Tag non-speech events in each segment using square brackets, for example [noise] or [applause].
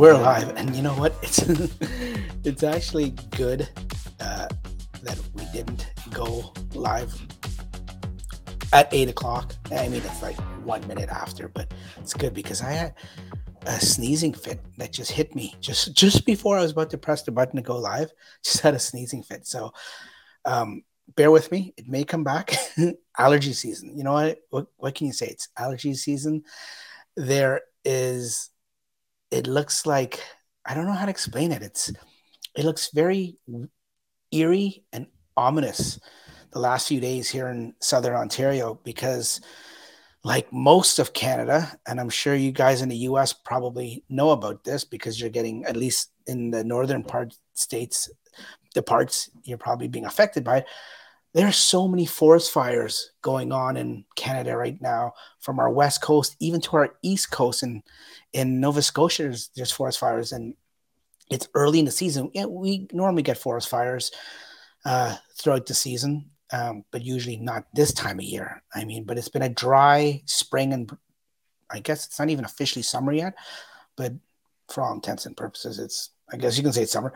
we're alive, and you know what? [laughs] It's it's actually good uh, that we didn't go live at eight o'clock. I mean, it's like one minute after, but it's good because I had a sneezing fit that just hit me just just before I was about to press the button to go live. Just had a sneezing fit, so um, bear with me. It may come back. [laughs] allergy season. You know what? What what can you say? It's allergy season. There is. It looks like I don't know how to explain it. It's it looks very eerie and ominous the last few days here in southern Ontario because like most of Canada, and I'm sure you guys in the US probably know about this because you're getting, at least in the northern part states, the parts you're probably being affected by it. There are so many forest fires going on in Canada right now, from our west coast even to our east coast. And in Nova Scotia, there's, there's forest fires, and it's early in the season. Yeah, we normally get forest fires uh, throughout the season, um, but usually not this time of year. I mean, but it's been a dry spring, and I guess it's not even officially summer yet. But for all intents and purposes, it's I guess you can say it's summer.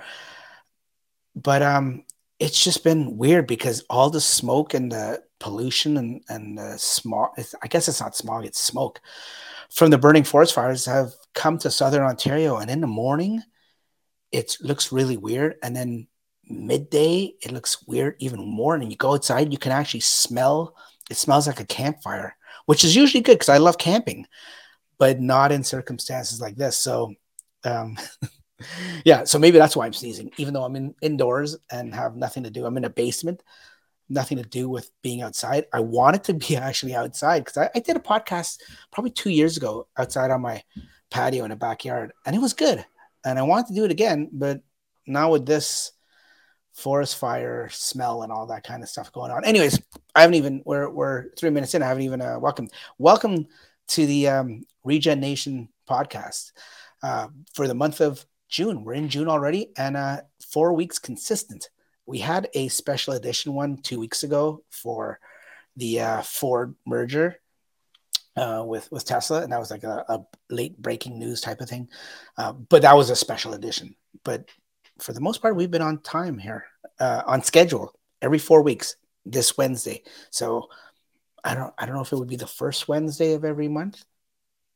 But um, it's just been weird because all the smoke and the pollution and and the smog. I guess it's not smog; it's smoke from the burning forest fires have come to southern Ontario, and in the morning, it looks really weird, and then midday it looks weird even more. And you go outside you can actually smell it smells like a campfire which is usually good because i love camping but not in circumstances like this. So um [laughs] [laughs] yeah so maybe that's why i'm sneezing even though i'm in indoors and have nothing to do i'm in a basement nothing to do with being outside i wanted to be [laughs] actually outside because I, I did a podcast probably two years ago outside on my patio in a backyard and it was good and i wanted to do it again but now with this forest fire smell and all that kind of stuff going on. Anyways, I haven't even we're we're three minutes in. I haven't even uh, welcome welcome to the um, Regen Nation podcast uh, for the month of June. We're in June already, and uh, four weeks consistent. We had a special edition one two weeks ago for the uh, Ford merger uh, with with Tesla, and that was like a, a late breaking news type of thing. Uh, but that was a special edition. But for the most part, we've been on time here, uh, on schedule every four weeks. This Wednesday, so I don't, I don't know if it would be the first Wednesday of every month.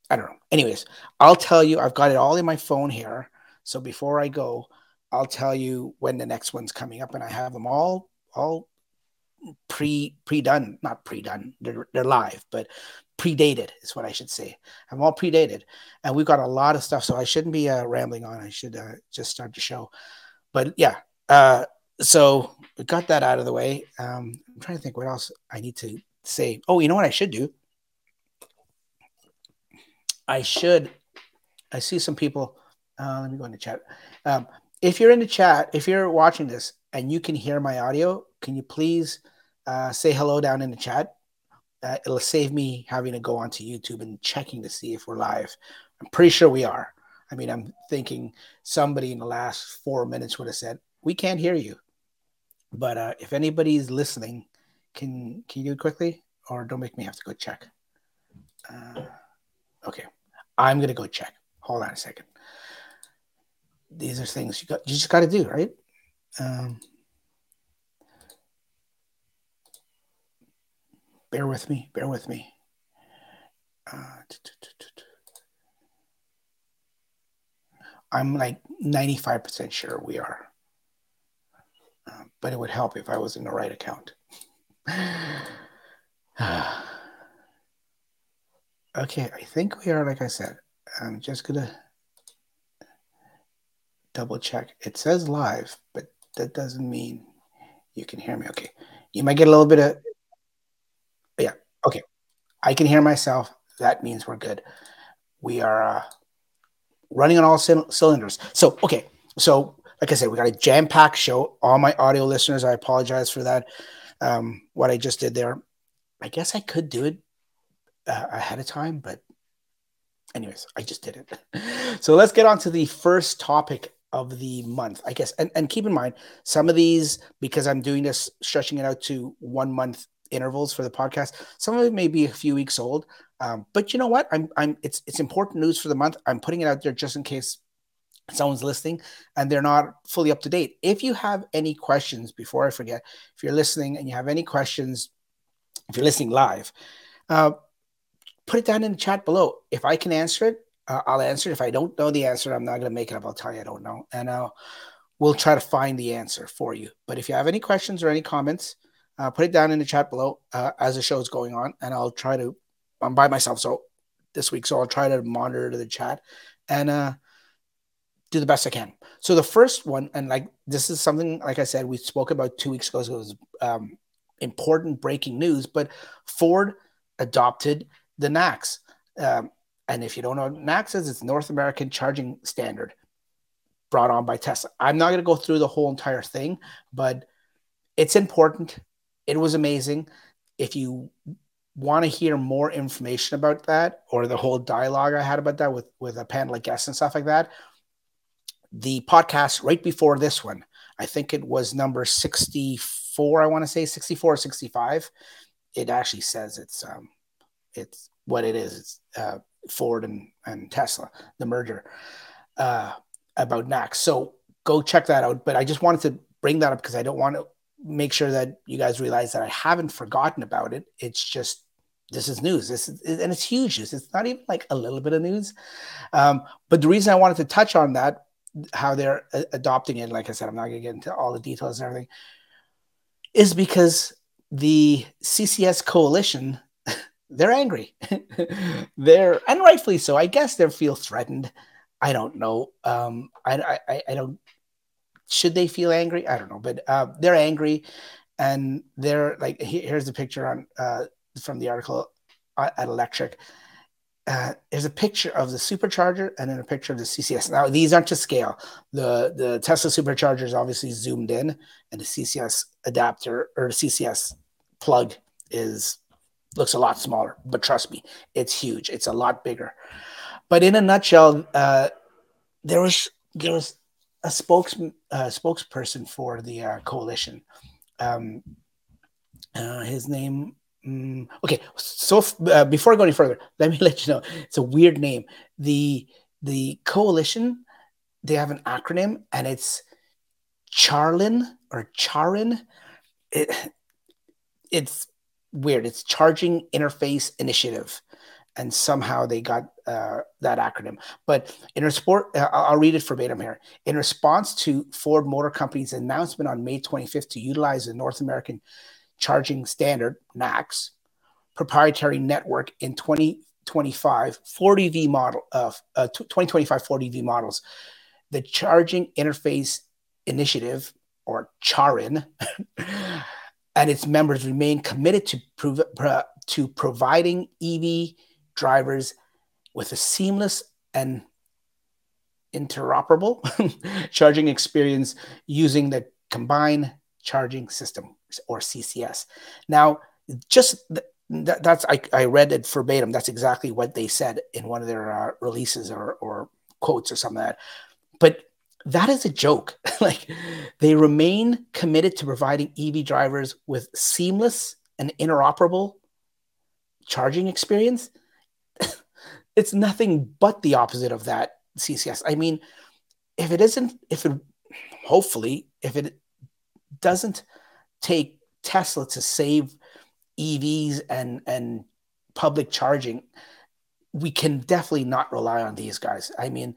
I don't know. Anyways, I'll tell you. I've got it all in my phone here. So before I go, I'll tell you when the next one's coming up, and I have them all, all pre pre done, not pre done. They're they're live, but predated is what I should say. I'm all predated, and we've got a lot of stuff, so I shouldn't be uh, rambling on. I should uh, just start the show. But yeah, uh, so we got that out of the way. Um, I'm trying to think what else I need to say. Oh, you know what I should do? I should. I see some people. Uh, let me go into chat. Um, if you're in the chat, if you're watching this and you can hear my audio, can you please uh, say hello down in the chat? uh, it'll save me having to go onto YouTube and checking to see if we're live. I'm pretty sure we are. I mean, I'm thinking somebody in the last four minutes would have said, "We can't hear you." But uh, if anybody's listening, can can you do it quickly, or don't make me have to go check? Uh, okay, I'm gonna go check. Hold on a second. These are things you got. You just got to do, right? Um, bear with me, bear with me. Uh, I'm like 95% sure we are. Uh, but it would help if I was in the right account. [sighs] okay, I think we are, like I said. I'm just to double check. It says live, but that doesn't mean you can hear me. Okay. You might get a little bit of yeah. Okay. I can hear myself. That means we're good. We are uh, running on all c- cylinders. So, okay. So, like I said, we got a jam packed show. All my audio listeners, I apologize for that. Um, what I just did there. I guess I could do it uh, ahead of time, but anyways, I just did it. [laughs] so let's get on to the first topic of the month, I guess. And, and keep in mind, some of these, because I'm doing this, stretching it out to one month intervals for the podcast. Some of it may be a few weeks old, um, but you know what? I'm I'm it's it's important news for the month. I'm putting it out there just in case someone's listening and they're not fully up to date. If you have any questions, before I forget, if you're listening and you have any questions, if you're listening live, uh, put it down in the chat below. If I can answer it, uh, I'll answer. If I don't know the answer, I'm not going to make it up. I'll tell you I don't know. And uh, we'll try to find the answer for you. But if you have any questions or any comments, uh, put it down in the chat below uh, as the show is going on. And I'll try to, I'm by myself so this week. So I'll try to monitor the chat and uh, do the best I can. So the first one, and like this is something, like I said, we spoke about two weeks ago. So it was um, important breaking news, but Ford adopted the NACS. Um, and if you don't know what NACS is, it's North American Charging Standard brought on by Tesla. I'm not going to go through the whole entire thing, but it's important. It was amazing. If you want to hear more information about that or the whole dialogue I had about that with, with a panel of guests and stuff like that, the podcast right before this one, I think it was number 64, I want to say 64 or 65. It actually says it's um it's what it is. It's uh, Ford and, and Tesla, the merger uh, about NACS. So go check that out. But I just wanted to bring that up because I don't want to make sure that you guys realize that I haven't forgotten about it. It's just this is news. This is, and it's huge news. It's not even like a little bit of news. Um, but the reason I wanted to touch on that, how they're a- adopting it, like I said, I'm not going to get into all the details and everything, is because the CCS coalition they're angry. [laughs] they're and rightfully so. I guess they feel threatened. I don't know. Um, I, I, I don't. Should they feel angry? I don't know, but uh, they're angry, and they're like. Here's a picture on uh, from the article uh, at Electrek. Uh, there's a picture of the supercharger and then a picture of the CCS. Now these aren't to scale. The the Tesla supercharger is obviously zoomed in, and the CCS adapter or the CCS plug is looks a lot smaller, but trust me, it's huge. It's a lot bigger. But in a nutshell, uh, there was there was a spokes uh, spokesperson for the uh, coalition. Um, uh, his name. Um, okay, so uh, before I go any further, [laughs] let me let you know it's a weird name. the The coalition they have an acronym, and it's Charlin or Charin. It, it's weird. It's Charging Interface Initiative. And somehow they got uh, that acronym. But in response, uh, I'll read it verbatim here. In response to Ford Motor Company's announcement on May 25th to utilize the North American Charging Standard, NACS, proprietary network in 2025 Ford EV model of uh, 2025 Ford EV models, the Charging Interface Initiative, or CHARIN, [laughs] and its members remain committed to, prov- pro- to providing EV drivers with a seamless and interoperable [laughs] charging experience using the combined charging system or CCS. Now, just th- that, that's I, I read it verbatim. That's exactly what they said in one of their uh, releases or, or quotes or something like that. But that is a joke. [laughs] like they remain committed to providing EV drivers with seamless and interoperable charging experience. [laughs] it's nothing but the opposite of that CCS. I mean, if it isn't, if it hopefully, if it doesn't take Tesla to save EVs and and public charging, we can definitely not rely on these guys. I mean,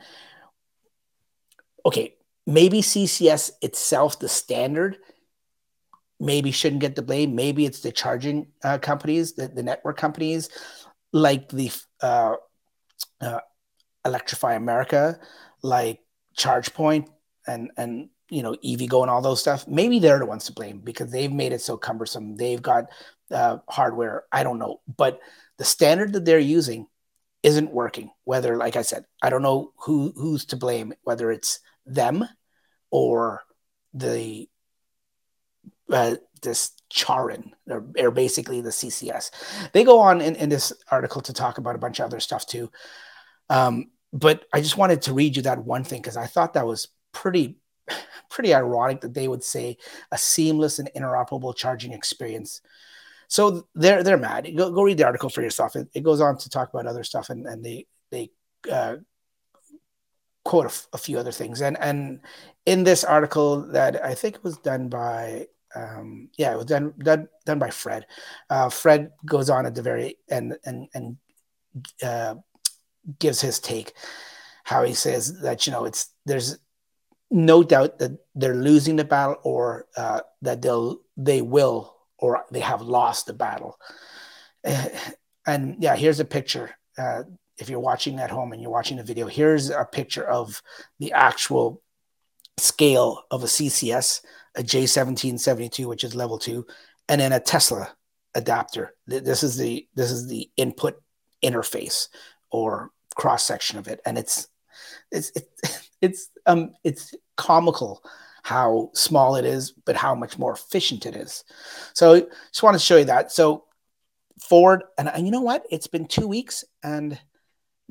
okay, maybe CCS itself, the standard, maybe shouldn't get the blame. Maybe it's the charging uh, companies, the, the network companies, like the uh, uh, Electrify America, like ChargePoint, and and you know EVgo and all those stuff. Maybe they're the ones to blame because they've made it so cumbersome. They've got uh, hardware. I don't know, but the standard that they're using isn't working. Whether, like I said, I don't know who who's to blame. Whether it's them or the uh, this Charin or, or, basically the CCS. They go on in, in, this article to talk about a bunch of other stuff too. Um, but I just wanted to read you that one thing because I thought that was pretty [laughs] pretty ironic that they would say a seamless and interoperable charging experience. So they're they're mad. Go, go read the article for yourself. It, it goes on to talk about other stuff, and, and they they uh, quote a, f- a few other things. And and in this article that I think was done by um, yeah, it was done done done by Fred. Uh, Fred goes on at the very end and and uh, gives his take, how he says that you know it's there's no doubt that they're losing the battle or uh, that they'll they will or they have lost the battle. [sighs] And yeah, here's a picture. If you're watching at home and you're watching the video, here's a picture of the actual scale of a CCS, a J1772, which is level two, and then a Tesla adapter. This is the this is the input interface or cross section of it, and it's it's it's [laughs] it's um it's comical how small it is, but how much more efficient it is. So just want to show you that. So Ford, and, and you know what? It's been two weeks and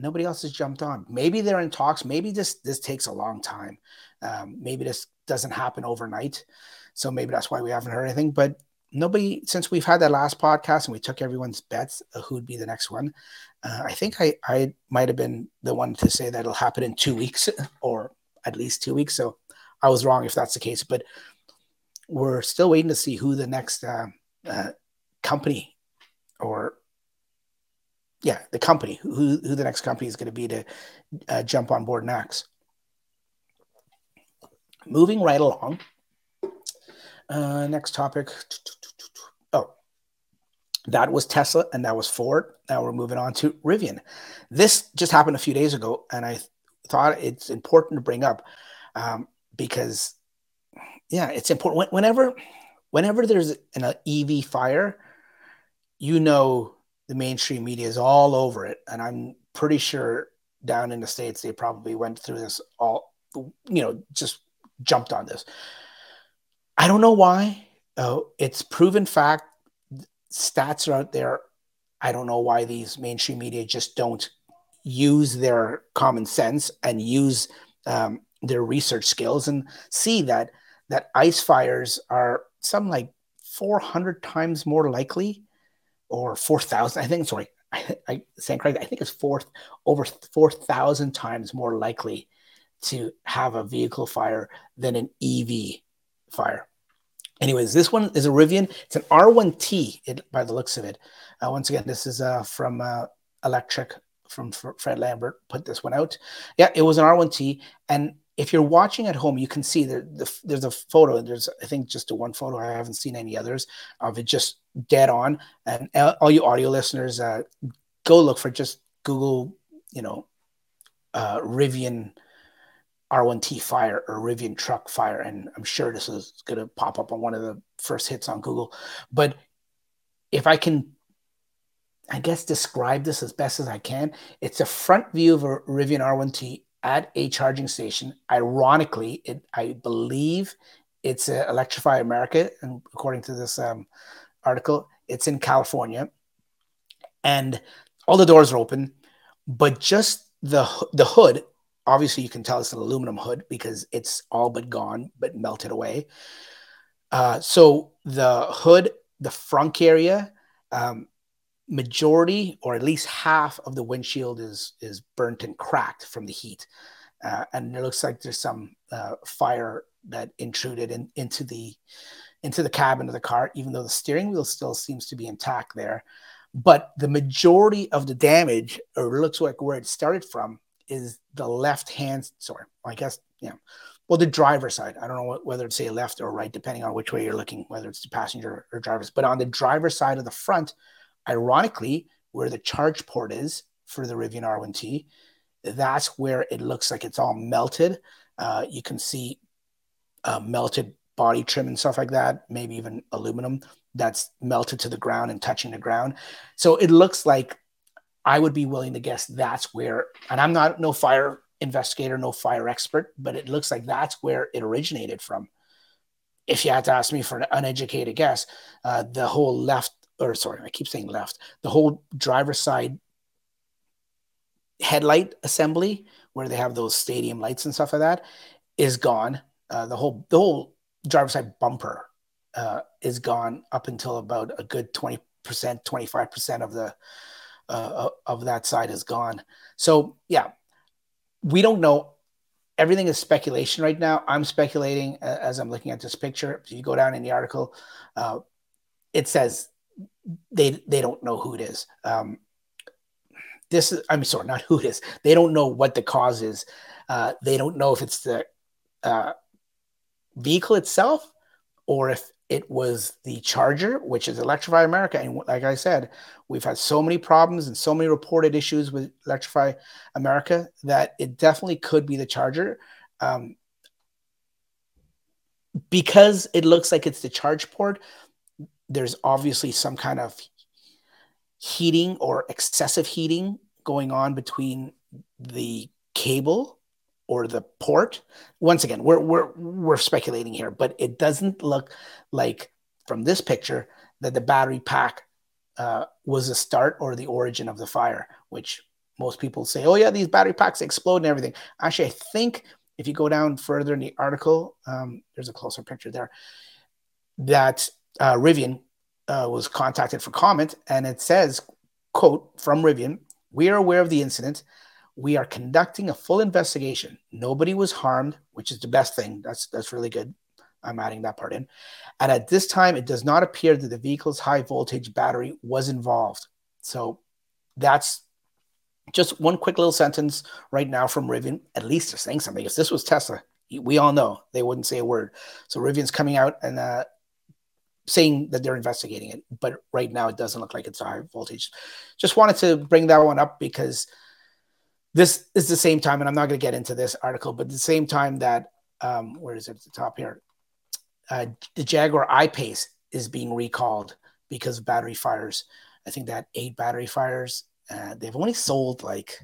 nobody else has jumped on. Maybe they're in talks. Maybe this this takes a long time. Um, maybe this doesn't happen overnight. So maybe that's why we haven't heard anything. But nobody since we've had that last podcast and we took everyone's bets who'd be the next one. Uh, I think I I might have been the one to say that it'll happen in two [laughs] weeks or at least two weeks. So I was wrong if that's the case. But we're still waiting to see who the next uh, uh, company or yeah, the company who who the next company is going to be to uh, jump on board next. Moving right along. Uh, next topic. Oh, that was Tesla and that was Ford. Now we're moving on to Rivian. This just happened a few days ago, and I thought it's important to bring up um, because, yeah, it's important. Whenever, whenever there's an EV fire, you know the mainstream media is all over it, and I'm pretty sure down in the states they probably went through this all, you know, just jumped on this. I don't know why. Uh, it's proven fact. Stats are out there. I don't know why these mainstream media just don't use their common sense and use um, their research skills and see that that ice fires are some like 400 times more likely or 4,000. I think, sorry, [laughs] I, I correct. I think it's four, over 4,000 times more likely to have a vehicle fire than an EV fire. Anyways, this one is a Rivian. It's an R1T it, by the looks of it. Uh, once again, this is uh, from uh, Electrek from Fred Lambert put this one out. Yeah, it was an R1T. And if you're watching at home, you can see the, there's a photo. There's, I think, just a one photo. I haven't seen any others of it just dead on. And all you audio listeners, uh, go look for just Google, you know, uh, Rivian R1T fire or Rivian truck fire. And I'm sure this is going to pop up on one of the first hits on Google. But if I can, I guess, describe this as best as I can, it's a front view of a Rivian R1T at a charging station. Ironically, it, I believe it's uh, Electrify America. And according to this um, article, it's in California. And all the doors are open, but just the, the hood obviously you can tell it's an aluminum hood because it's all but gone, but melted away. Uh, so the hood, the front area, um, majority or at least half of the windshield is is burnt and cracked from the heat, uh, and it looks like there's some uh, fire that intruded in, into the into the cabin of the car, even though the steering wheel still seems to be intact there. But the majority of the damage, or looks like where it started from, is the left hand. Sorry, I guess yeah. Well, the driver's side. I don't know whether to say left or right, depending on which way you're looking, whether it's the passenger or driver's. But on the driver's side of the front, ironically, where the charge port is for the Rivian R1T, that's where it looks like it's all melted. Uh, you can see uh, melted body trim and stuff like that, maybe even aluminum that's melted to the ground and touching the ground. So it looks like I would be willing to guess that's where, and I'm not no fire investigator, no fire expert, but it looks like that's where it originated from. If you had to ask me for an uneducated guess, uh, the whole left, or sorry, I keep saying left, the whole driver's side headlight assembly where they have those stadium lights and stuff like that is gone. Uh, the whole the whole driver's side bumper uh, is gone up until about a good twenty percent, twenty five percent of the uh, of that side is gone. So yeah, we don't know. everything is speculation right now. I'm speculating uh, as I'm looking at this picture. If you go down in the article, uh, it says they they don't know who it is. Um, this is I'm sorry, not who it is. They don't know what the cause is. Uh, they don't know if it's the uh, vehicle itself or if it was the charger, which is Electrify America. And like I said, we've had so many problems and so many reported issues with Electrify America that it definitely could be the charger. Um, because it looks like it's the charge port, there's obviously some kind of heating or excessive heating going on between the cable or the port. Once again, we're we're we're speculating here, but it doesn't look like from this picture that the battery pack uh, was the start or the origin of the fire, which most people say, oh yeah, these battery packs explode and everything. Actually, I think if you go down further in the article, um, there's a closer picture there, that uh, Rivian uh, was contacted for comment, and it says, quote, from Rivian, we are aware of the incident we are conducting a full investigation. Nobody was harmed, which is the best thing. That's that's really good. I'm adding that part in. And at this time, it does not appear that the vehicle's high voltage battery was involved. So that's just one quick little sentence right now from Rivian. At least they're saying something. If this was Tesla, we all know they wouldn't say a word. So Rivian's coming out and uh, saying that they're investigating it. But right now, it doesn't look like it's a high voltage. Just wanted to bring that one up because – this is the same time, and I'm not going to get into this article, but the same time that um, where is it at the top here? Uh, the Jaguar I-Pace is being recalled because of battery fires. I think that eight battery fires. Uh, they've only sold like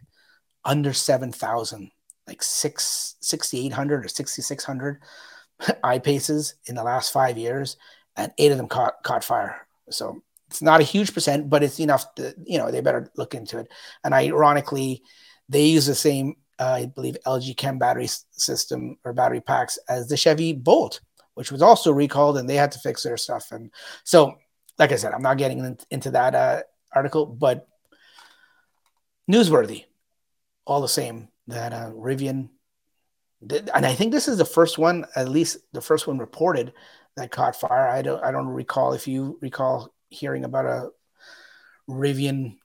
under seven thousand, like six sixty eight hundred or sixty six hundred [laughs] I-Paces in the last five years, and eight of them caught caught fire. So it's not a huge percent, but it's enough. To, you know, they better look into it. And ironically, they use the same, uh, I believe, LG Chem battery system or battery packs as the Chevy Bolt, which was also recalled, and they had to fix their stuff. And so, like I said, I'm not getting in, into that uh, article, but newsworthy, all the same. That uh, Rivian, did, and I think this is the first one, at least the first one reported that caught fire. I don't, I don't recall if you recall hearing about a Rivian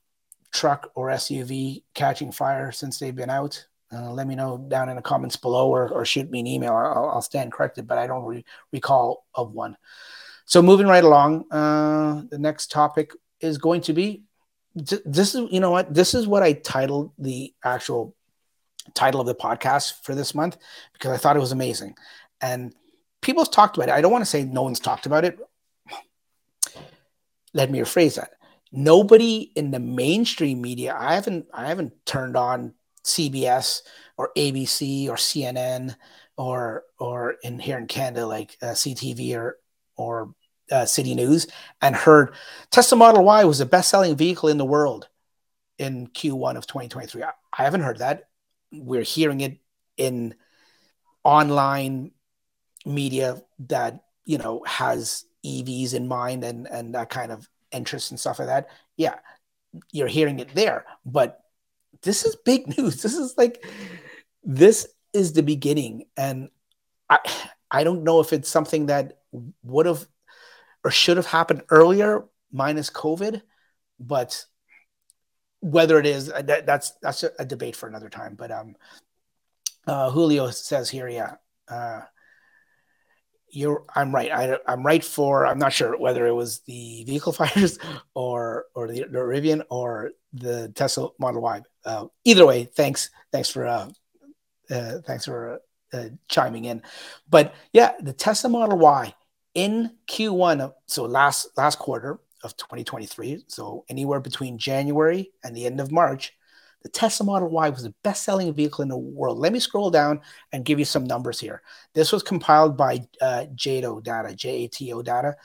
truck or SUV catching fire since they've been out. Uh, let me know down in the comments below or, or shoot me an email. I'll, I'll stand corrected, but I don't re- recall of one. So moving right along, uh, the next topic is going to be this is you know what this is what I titled the actual title of the podcast for this month because I thought it was amazing, and people's talked about it. I don't want to say no one's talked about it. Let me rephrase that nobody in the mainstream media i haven't i haven't turned on cbs or abc or cnn or or in here in canada like uh, ctv or or uh, city news and heard tesla model y was the best-selling vehicle in the world in q1 of 2023 I, I haven't heard that we're hearing it in online media that you know has evs in mind and and that kind of interest and stuff like that, yeah, you're hearing it there. But this is big [laughs] news. This is like this is the beginning, and I I don't know if it's something that would have or should have happened earlier, minus COVID, but whether it is that, that's that's a, debate for another time. But um, uh, Julio says here, yeah. Uh, you're I'm right. I, I'm right for I'm not sure whether it was the vehicle [laughs] fires or or the, the Rivian or the Tesla Model Y. Uh, either way, thanks thanks for uh, uh, thanks for uh, chiming in. But yeah, the Tesla Model Y in Q1 of so last last quarter of 2023, so anywhere between January and the end of March, the Tesla Model Y was the best selling vehicle in the world. Let me scroll down and give you some numbers here. This was compiled by uh, JATO data, J A T O data,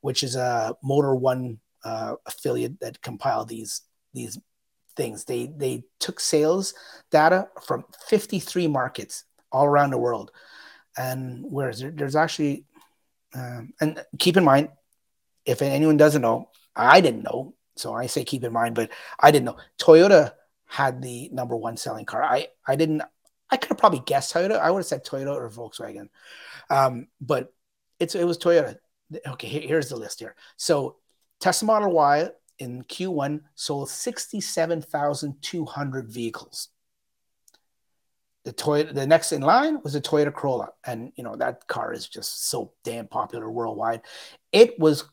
which is a Motor1 uh, affiliate that compiled these, these things. They, they took sales data from 53 markets all around the world. And where is there? There's actually, um, and keep in mind, if anyone doesn't know, I didn't know. So I say keep in mind, but I didn't know. Toyota had the number one selling car. I I didn't I could have probably guessed Toyota. I would have said Toyota or Volkswagen, um, but it's it was Toyota. Okay, here's the list here. So Tesla Model Y in Q1 sold 67,200 vehicles. The Toyota, the next in line was a Toyota Corolla, and you know that car is just so damn popular worldwide. It was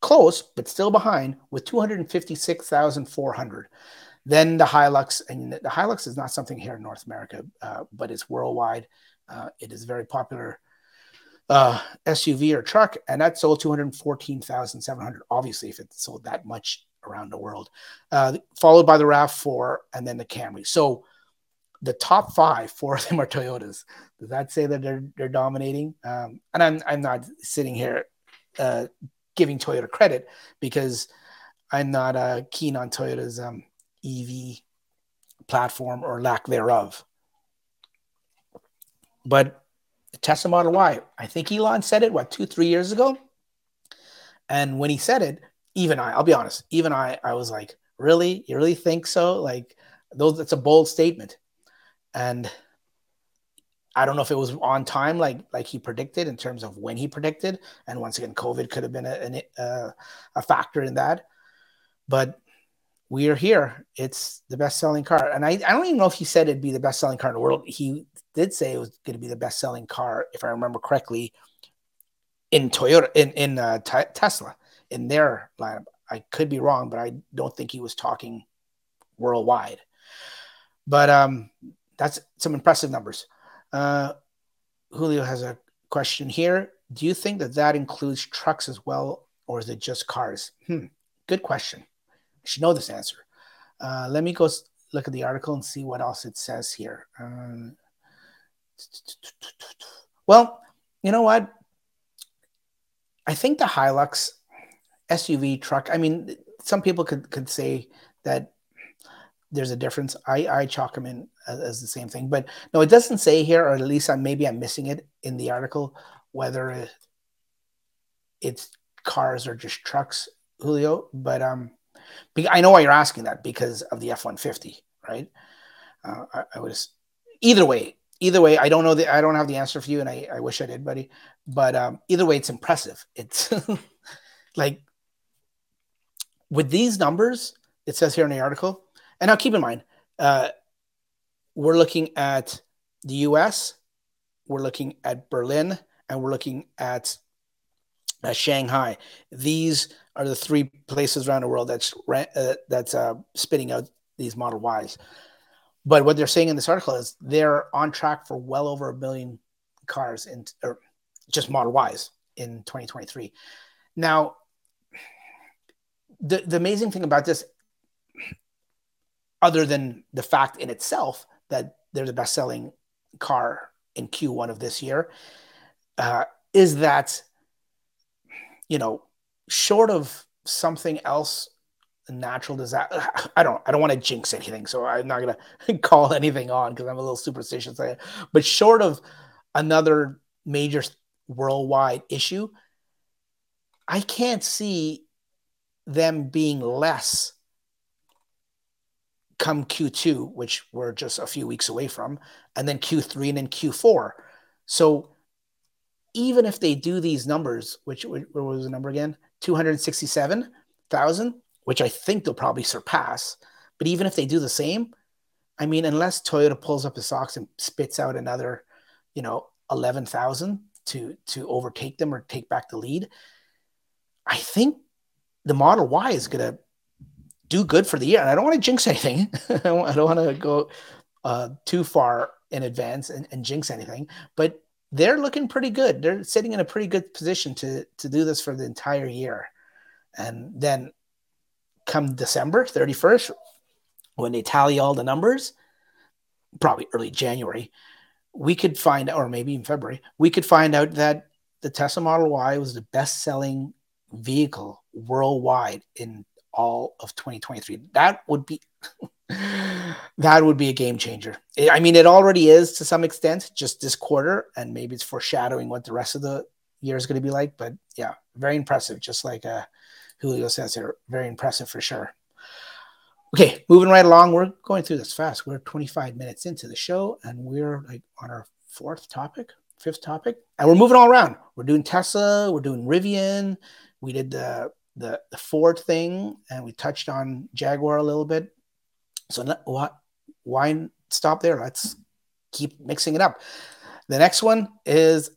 close, but still behind with 256,400. Then the Hilux, and the Hilux is not something here in North America, uh, but it's worldwide. Uh, it is very popular uh, SUV or truck, and that sold 214,700. Obviously, if it sold that much around the world, uh, followed by the RAV4 and then the Camry. So the top five, [laughs] four of them are Toyotas. Does that say that they're they're dominating? Um, and I'm I'm not sitting here uh, giving Toyota credit because I'm not uh, keen on Toyota's um, EV platform or lack thereof. But the Tesla Model Y. I think Elon said it what two three years ago, and when he said it, even I, I'll be honest, even I, I was like, really, you really think so? Like, those, that's a bold statement, and I don't know if it was on time, like like he predicted in terms of when he predicted, and once again, COVID could have been a, a, uh, a factor in that, but we are here. It's the best selling car. And I, I don't even know if he said it'd be the best selling car in the world. He did say it was going to be the best selling car, if I remember correctly, in Toyota, in, in uh, t- Tesla, in their lineup. I could be wrong, but I don't think he was talking worldwide. But um, that's some impressive numbers. Uh, Julio has a question here. Do you think that that includes trucks as well, or is it just cars? Hmm, good question. I should know this answer. Uh, let me go look at the article and see what else it says here. Um, well, you know what? I think the Hilux SUV truck. I mean, some people could could say that there's a difference. I I chalk them in as, as, the same thing, but no, it doesn't say here, or at least I'm maybe I'm missing it in the article whether it's cars or just trucks, Julio. But um, I know why you're asking that because of the F one fifty, right? Uh, I, I was either way. Either way, I don't know the I don't have the answer for you, and I, I wish I did, buddy. But um, either way, it's impressive. It's [laughs] like with these numbers, it says here in the article. And now keep in mind, uh, we're looking at the US, we're looking at Berlin, and we're looking at uh, Shanghai. These are the three places around the world that's uh, that's uh, spitting out these Model Ys. But what they're saying in this article is they're on track for well over a million cars in or just Model Ys in 2023. Now, the the amazing thing about this, other than the fact in itself that they're the best selling car in Q1 of this year, uh, is that you know short of something else natural disaster [sighs] i don't i don't want to jinx anything so i'm not to [laughs] call anything on because i'm a little superstitious. But short of another major worldwide issue i can't see them being less come q2 which we're just a few weeks away from and then q3 and then q4 so even if they do these numbers which what was the number again 267,000, which I think they'll probably surpass. But even if they do the same, I mean, unless Toyota pulls up the socks and spits out another, you know, 11,000 to to overtake them or take back the lead, I think the Model Y is going to do good for the year. And I don't want to jinx anything. [laughs] I don't want to go uh, too far in advance and, and jinx anything, but they're looking pretty good. They're sitting in a pretty good position to to do this for the entire year. And then come December 31st, when they tally all the numbers, probably early January, we could find or maybe in February, we could find out that the Tesla Model Y was the best selling vehicle worldwide in all of 2023. That would be [laughs] that would be a game changer. I mean, it already is to some extent, just this quarter, and maybe it's foreshadowing what the rest of the year is going to be like. But yeah, very impressive. Just like uh, Julio says here, very impressive for sure. Okay, moving right along. We're going through this fast. We're 25 minutes into the show, and we're like on our fourth topic, fifth topic, and we're moving all around. We're doing Tesla, we're doing Rivian, we did the the, the Ford thing, and we touched on Jaguar a little bit. So what? Why stop there? Let's keep mixing it up. The next one is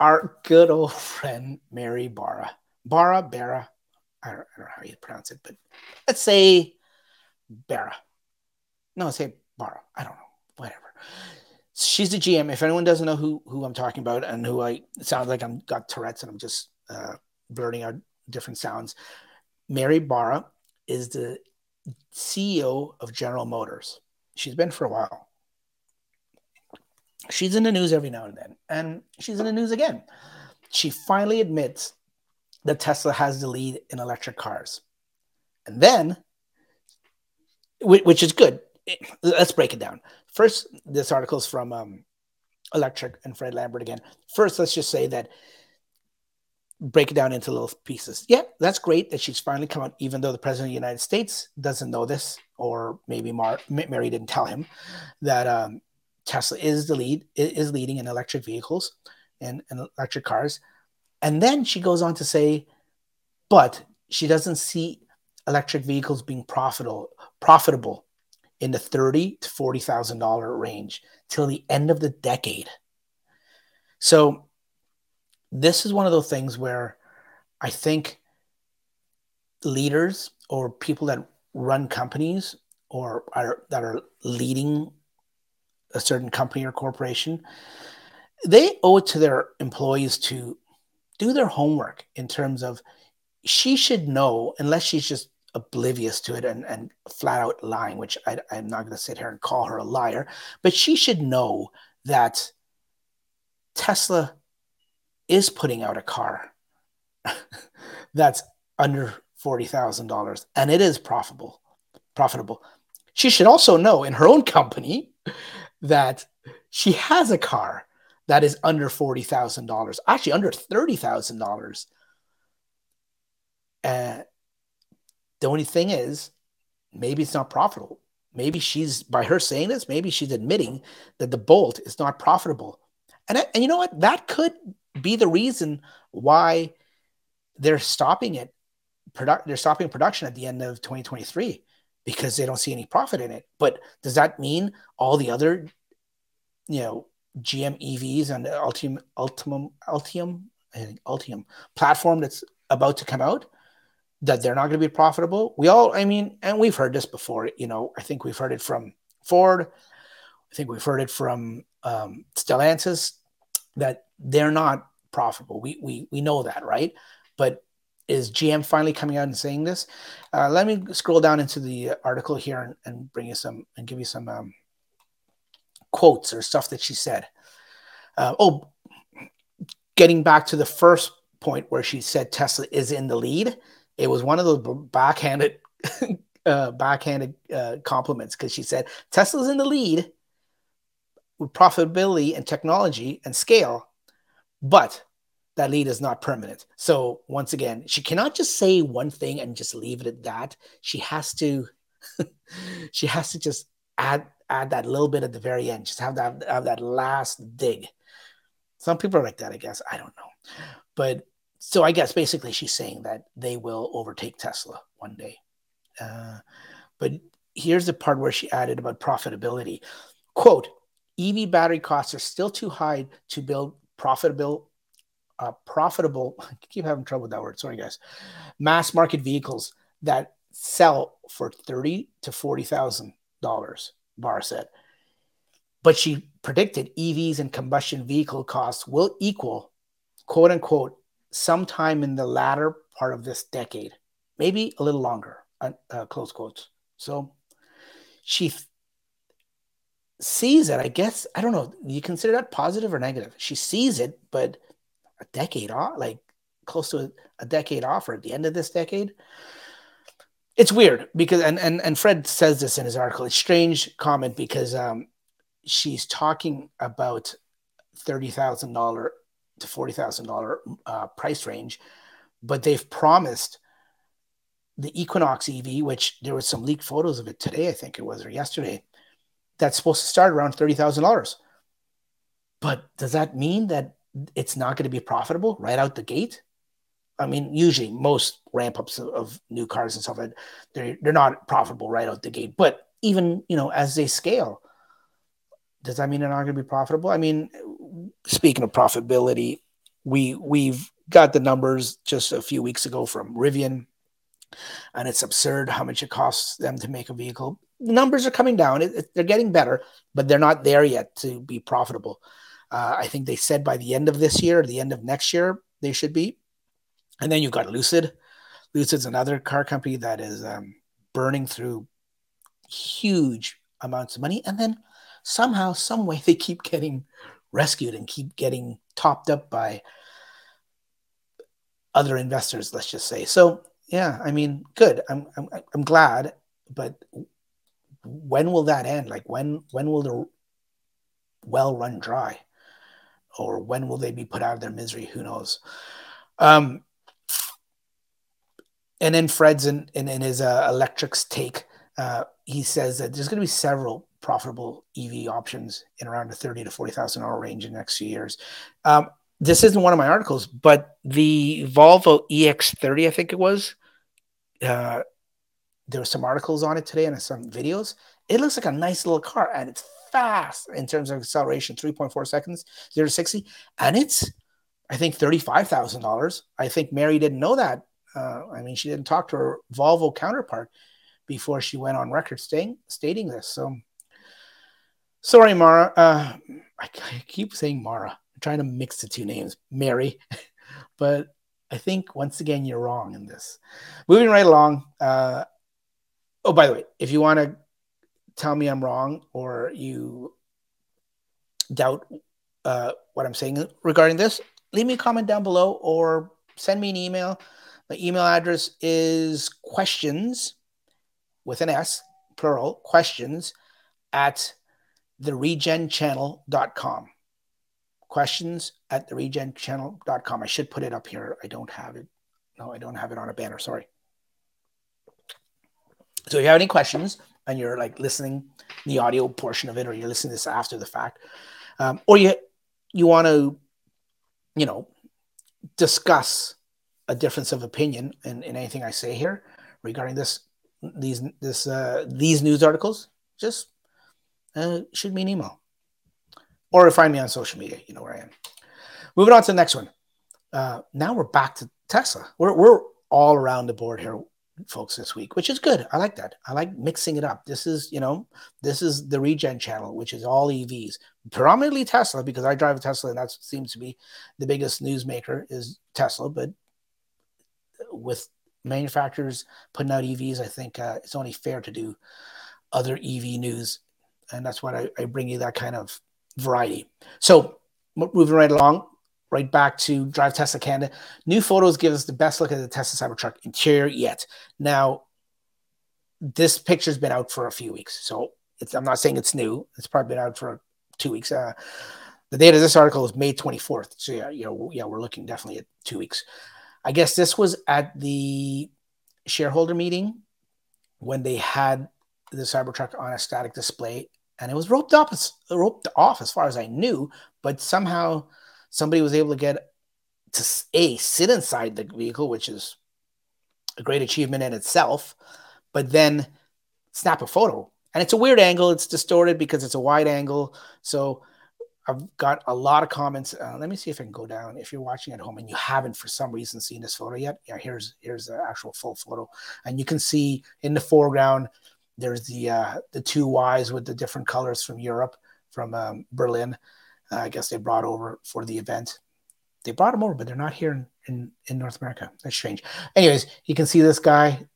our good old [laughs] friend Mary Barra. Barra, Barra. I don't, I don't know how you pronounce it, but let's say Barra. No, say Barra. I don't know. Whatever. She's the GM. If anyone doesn't know who who I'm talking about and who I sounds like I'm got Tourette's and I'm just uh, blurting out different sounds. Mary Barra is the CEO of General Motors. She's been for a while. She's in the news every now and then, and she's in the news again. She finally admits that Tesla has the lead in electric cars. And then which is good. Let's break it down. First, this article is from um, Electrek and Fred Lambert again. First, let's just say that break it down into little pieces. Yeah, that's great that she's finally come out, even though the president of the United States doesn't know this, or maybe Mar- Mary didn't tell him that um, Tesla is the lead, is leading in electric vehicles and, and electric cars. And then she goes on to say, but she doesn't see electric vehicles being profitable profitable in the thirty to forty thousand dollar range till the end of the decade. So this is one of those things where I think leaders or people that run companies or are that are leading a certain company or corporation, they owe it to their employees to do their homework in terms of she should know, unless she's just oblivious to it and, and flat out lying, which I, I'm not going to sit here and call her a liar, but she should know that Tesla is putting out a car [laughs] that's under $40,000 and it is profitable. Profitable. She should also know in her own company that she has a car that is under $40,000, actually under $30,000. Uh, the only thing is, maybe it's not profitable. Maybe she's, by her saying this, maybe she's admitting that the Bolt is not profitable. And, and you know what? That could be the reason why they're stopping it. Produ- they're stopping production at the end of 2023 because they don't see any profit in it. But does that mean all the other, you know, GM EVs and Ultium, Ultium, Ultium, Ultium platform that's about to come out that they're not going to be profitable. We all, I mean, and we've heard this before. You know, I think we've heard it from Ford. I think we've heard it from um, Stellantis that they're not profitable. We we we know that, right? But is GM finally coming out and saying this? Uh, let me scroll down into the article here and, and bring you some and give you some um, quotes or stuff that she said. Uh, oh, getting back to the first point where she said Tesla is in the lead it was one of those backhanded [laughs] uh, backhanded uh, compliments because she said Tesla's in the lead with profitability and technology and scale, but that lead is not permanent. So once again, she cannot just say one thing and just leave it at that. She has to [laughs] she has to just add add that little bit at the very end. Just have that have that last dig. Some people are like that, I guess. I don't know. But so I guess basically she's saying that they will overtake Tesla one day. Uh, but here's the part where she added about profitability. Quote, EV battery costs are still too high to build profitable, uh, profitable, [laughs] I keep having trouble with that word. Sorry, guys. Mass market vehicles that sell for thirty to $40,000, Barra said. But she predicted EVs and combustion vehicle costs will equal, quote unquote, sometime in the latter part of this decade, maybe a little longer, uh, uh, close quotes. So she sees it, I guess. I don't know. You consider that positive or negative? She sees it, but a decade off, like close to a, decade off, or at the end of this decade. It's weird because, and, and, and Fred says this in his article. It's strange comment because um, she's talking about $30,000 to forty thousand uh, price range, but they've promised the Equinox EV, which there was some leaked photos of it today, I think it was, or yesterday, that's supposed to start around thirty thousand dollars. But does that mean that it's not going to be profitable right out the gate? I mean, usually most ramp ups of, of new cars and stuff like they're they're not profitable right out the gate. But even you know as they scale, does that mean they're not going to be profitable? I mean, speaking of profitability, we we've got the numbers just a few weeks ago from Rivian, and it's absurd how much it costs them to make a vehicle. The numbers are coming down; it, it, they're getting better, but they're not there yet to be profitable. Uh, I think they said by the end of this year, the end of next year, they should be. And then you've got Lucid. Lucid's another car company that is um, burning through huge amounts of money, and then somehow, some way, [laughs] they keep getting rescued and keep getting topped up by other investors. Let's just say. So yeah, I mean, good. I'm I'm I'm glad, but when will that end? Like when when will the well run dry? Or when will they be put out of their misery? Who knows? Um, and then Fred's in, in, in his uh, Electrek's take, uh, he says that there's going to be several profitable EV options in around the thirty to forty thousand dollar range in the next few years. Um, this isn't one of my articles, but the Volvo EX30, I think it was, uh, there were some articles on it today and some videos. It looks like a nice little car, and it's fast in terms of acceleration 3.4 seconds, 0 to 60. And it's, I think, $35,000. I think Mary didn't know that. Uh, I mean, she didn't talk to her Volvo counterpart before she went on record stating, stating this. So, sorry, Mara. Uh, I, I keep saying Mara. I'm trying to mix the two names, Mary. [laughs] but I think once again, you're wrong in this. Moving right along. Uh, oh, by the way, if you want to tell me I'm wrong or you doubt uh, what I'm saying regarding this, leave me a comment down below or send me an email. My email address is questions with an S, plural, questions at theregenchannel.com. Questions at theregenchannel.com. I should put it up here. I don't have it. No, I don't have it on a banner. Sorry. So if you have any questions, and you're like listening the audio portion of it, or you're listening to this after the fact, um, or you you want to, you know, discuss a difference of opinion in, in anything I say here regarding this these this uh, these news articles, just uh, shoot me an email or find me on social media. You know where I am. Moving on to the next one. Uh, now we're back to Tesla. We're we're all around the board here folks this week, which is good. I like that. I like mixing it up. This is, you know, this is the regen channel, which is all EVs, predominantly Tesla, because I drive a Tesla and that seems to be the biggest newsmaker is Tesla. But with manufacturers putting out EVs, I think uh, it's only fair to do other EV news. And that's why I, I bring you that kind of variety. So moving right along, right back to Drive Tesla Canada. New photos give us the best look at the Tesla Cybertruck interior yet. Now, this picture's been out for a few weeks, so I'm not saying it's new. It's probably been out for two weeks. Uh, the date of this article is May 24th, so yeah, you know, yeah, we're looking definitely at two weeks. I guess this was at the shareholder meeting when they had the Cybertruck on a static display, and it was roped off, roped off as far as I knew, but somehow somebody was able to get to a sit inside the vehicle, which is a great achievement in itself, but then snap a photo. And it's a weird angle. It's distorted because it's a wide angle. So I've got a lot of comments. Uh, let me see if I can go down. If you're watching at home and you haven't for some reason seen this photo yet, yeah, here's here's the actual full photo, and you can see in the foreground there's the uh, the two Ys with the different colors from Europe, from um, Berlin, uh, I guess they brought over for the event. They brought them over, but they're not here in, in, in North America. That's strange. Anyways, you can see this guy.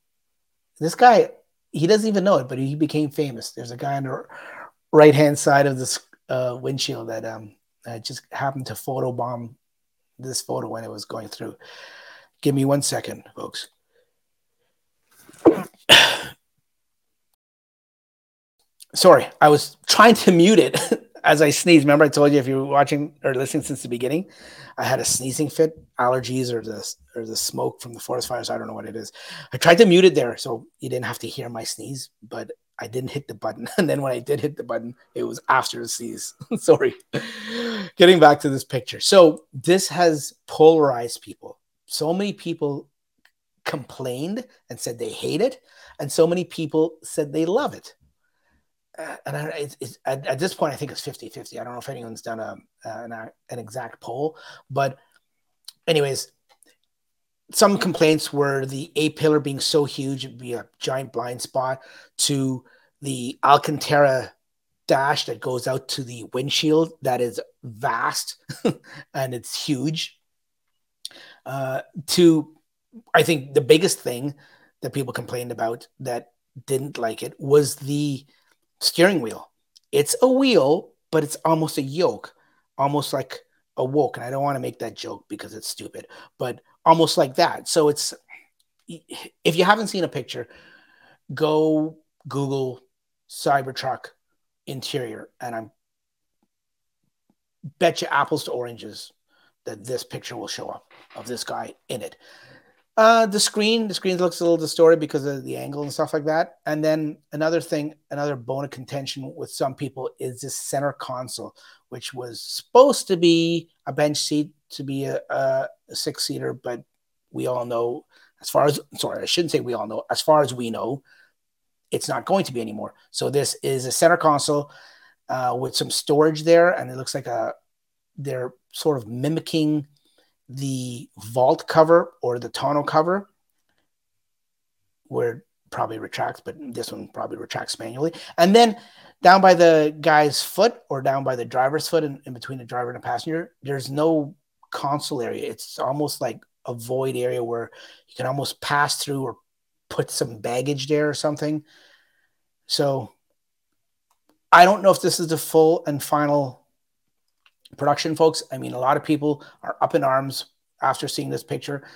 This guy, he doesn't even know it, but he became famous. There's a guy on the right hand side of this uh, windshield that um, just happened to photobomb this photo when it was going through. Give me one second, folks. Sorry, I was trying to mute it. [laughs] as I sneezed. remember I told you if you were watching or listening since the beginning, I had a sneezing fit, allergies or the or the smoke from the forest fires. I don't know what it is. I tried to mute it there so you didn't have to hear my sneeze, but I didn't hit the button. [laughs] And then when I did hit the button, it was after the sneeze. [laughs] Sorry. Getting back to this picture. So this has polarized people. So many people complained and said they hate it, and so many people said they love it. Uh, and I, it's, it's, at, at, this point, I think it's 50 50. I don't know if anyone's done a, an, an exact poll, but, anyways, some complaints were the A pillar being so huge, it'd be a giant blind spot, to the Alcantara dash that goes out to the windshield that is vast [laughs] and it's huge. Uh, to, I think the biggest thing that people complained about that didn't like it was the steering wheel. It's a wheel, but it's almost a yoke, almost like a woke. And I don't want to make that joke because it's stupid, but almost like that. So it's if you haven't seen a picture, go Google Cybertruck interior, and I'm bet you apples to oranges that this picture will show up of this guy in it. Uh, the screen, the screen looks a little distorted because of the angle and stuff like that. And then another thing, another bone of contention with some people is this center console, which was supposed to be a bench seat to be a, a, six seater, but we all know, as far as sorry, I shouldn't say we all know, as far as we know, it's not going to be anymore. So this is a center console uh, with some storage there, and it looks like a they're sort of mimicking the vault cover or the tonneau cover where it probably retracts, but this one probably retracts manually. And then down by the guy's foot or down by the driver's foot in, in between the driver and the passenger, there's no console area. It's almost like a void area where you can almost pass through or put some baggage there or something. So I don't know if this is the full and final production, folks. I mean, a lot of people are up in arms after seeing this picture.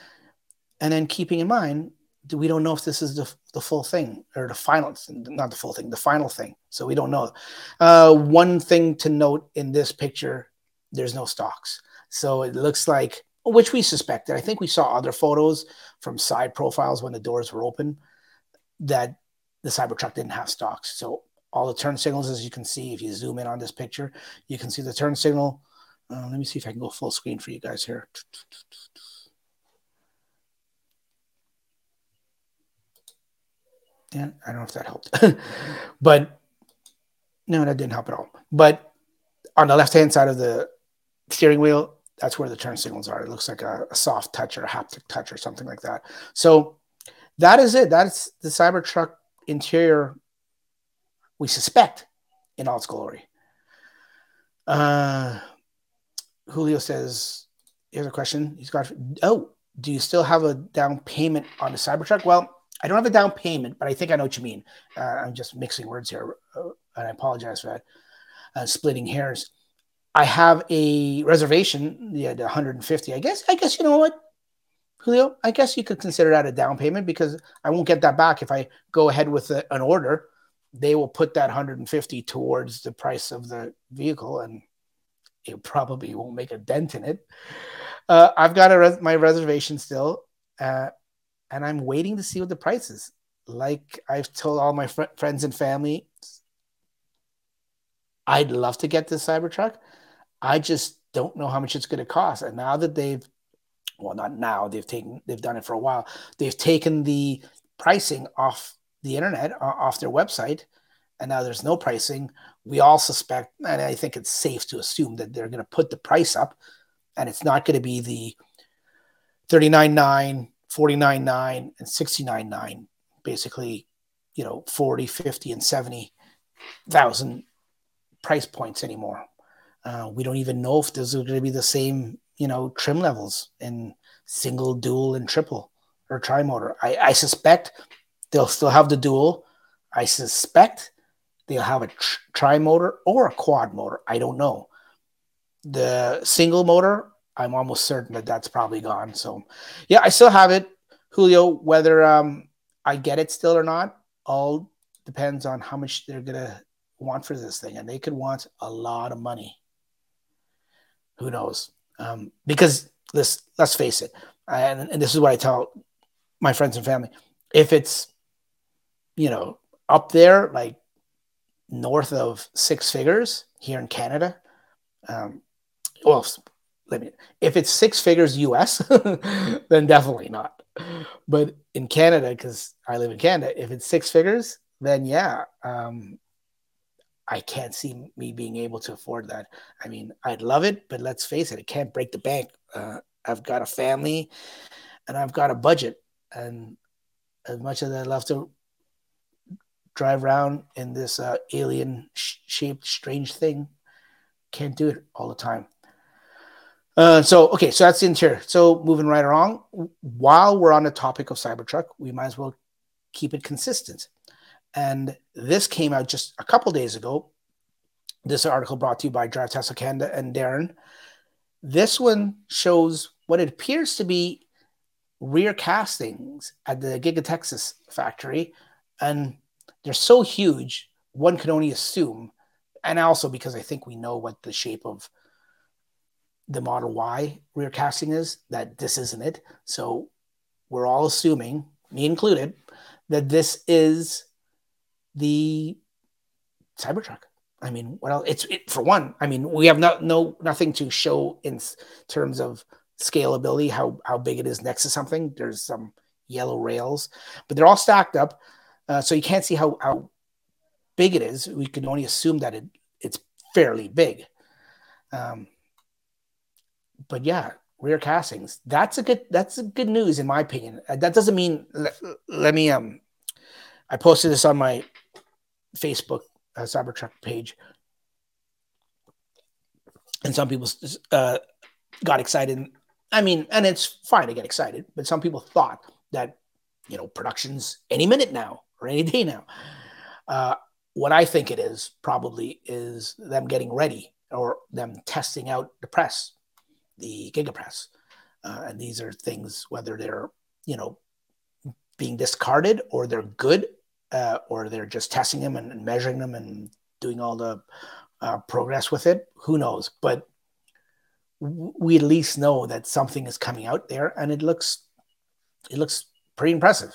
And then keeping in mind, we don't know if this is the, the full thing or the final, not the full thing, the final thing. So we don't know. Uh, one thing to note in this picture, there's no stocks. So it looks like, which we suspected. I think we saw other photos from side profiles when the doors were open that the Cybertruck didn't have stocks. So all the turn signals, as you can see, if you zoom in on this picture, you can see the turn signal uh, let me see if I can go full screen for you guys here. Yeah, I don't know if that helped, [laughs] but no, that didn't help at all. But on the left hand side of the steering wheel, that's where the turn signals are. It looks like a, a soft touch or a haptic touch or something like that. So that is it. That's the Cybertruck interior we suspect in all its glory. Uh, Julio says, here's a question. He's got, oh, do you still have a down payment on the Cybertruck? Well, I don't have a down payment, but I think I know what you mean. Uh, I'm just mixing words here, uh, and I apologize for that. Uh, splitting hairs. I have a reservation, yeah, the 150. I guess. I guess you know what, Julio. I guess you could consider that a down payment because I won't get that back if I go ahead with a, an order. They will put that 150 towards the price of the vehicle, and it probably won't make a dent in it. Uh, I've got res- my reservation still, uh, and I'm waiting to see what the price is. Like I've told all my fr- friends and family, I'd love to get this Cybertruck. I just don't know how much it's going to cost. And now that they've, well, not now, they've taken, they've done it for a while. They've taken the pricing off the internet, off their website, and now there's no pricing we all suspect, and I think it's safe to assume that they're going to put the price up, and it's not going to be the 39.9, 49.9, and 69.9, basically, you know, 40, 50, and 70,000 price points anymore. Uh, we don't even know if those are going to be the same, you know, trim levels in single, dual, and triple or tri motor. I, I suspect they'll still have the dual. I suspect they'll have a tri motor or a quad motor. I don't know. The single motor, I'm almost certain that that's probably gone. So, yeah, I still have it, Julio. Whether um, I get it still or not, all depends on how much they're gonna want for this thing, and they could want a lot of money. Who knows? Um, because let's face it, and, and this is what I tell my friends and family: if it's, you know, up there, like north of six figures here in Canada, um, well, let me, if it's six figures US, [laughs] then definitely not. But in Canada, because I live in Canada, if it's six figures, then yeah, um, I can't see me being able to afford that. I mean, I'd love it, but let's face it, it can't break the bank. Uh, I've got a family and I've got a budget. And as much as I'd love to drive around in this uh, alien shaped strange thing, can't do it all the time. Uh, so okay, so that's the interior. So moving right along, while we're on the topic of Cybertruck, we might as well keep it consistent. And this came out just a couple days ago. This article brought to you by Drive Tesla Canada and Darren. This one shows what it appears to be rear castings at the Giga Texas factory, and they're so huge one can only assume, and also because I think we know what the shape of the Model Y rear casting is, that this isn't it. So we're all assuming, me included, that this is the Cybertruck. I mean, what else? It's it, for one. I mean, we have no no nothing to show in terms of scalability, how how big it is next to something. There's some yellow rails, but they're all stacked up, uh, so you can't see how how big it is. We can only assume that it it's fairly big. Um, but yeah, rear castings. That's a good. That's a good news in my opinion. Uh, that doesn't mean. Let, let me um. I posted this on my Facebook uh, Cybertruck page, and some people uh, got excited. I mean, and it's fine to get excited, but some people thought that you know production's any minute now or any day now. Uh, what I think it is probably is them getting ready or them testing out the press, the gigapress, uh, and these are things whether they're you know being discarded or they're good uh, or they're just testing them and, and, measuring them and doing all the uh, progress with it. Who knows? But we at least know that something is coming out there, and it looks it looks pretty impressive.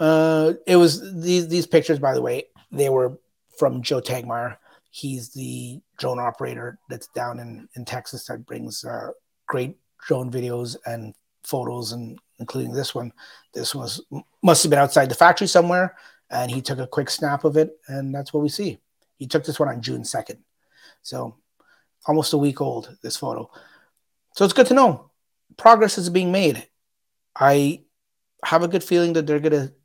Uh, it was these these pictures, by the way, they were from Joe Tegtmeyer. He's the drone operator that's down in, in Texas that brings uh, great drone videos and photos and including this one. This was must have been outside the factory somewhere, and he took a quick snap of it, and that's what we see. He took this one on June second, so almost a week old. This photo, so it's good to know progress is being made. I have a good feeling that they're gonna. Oh,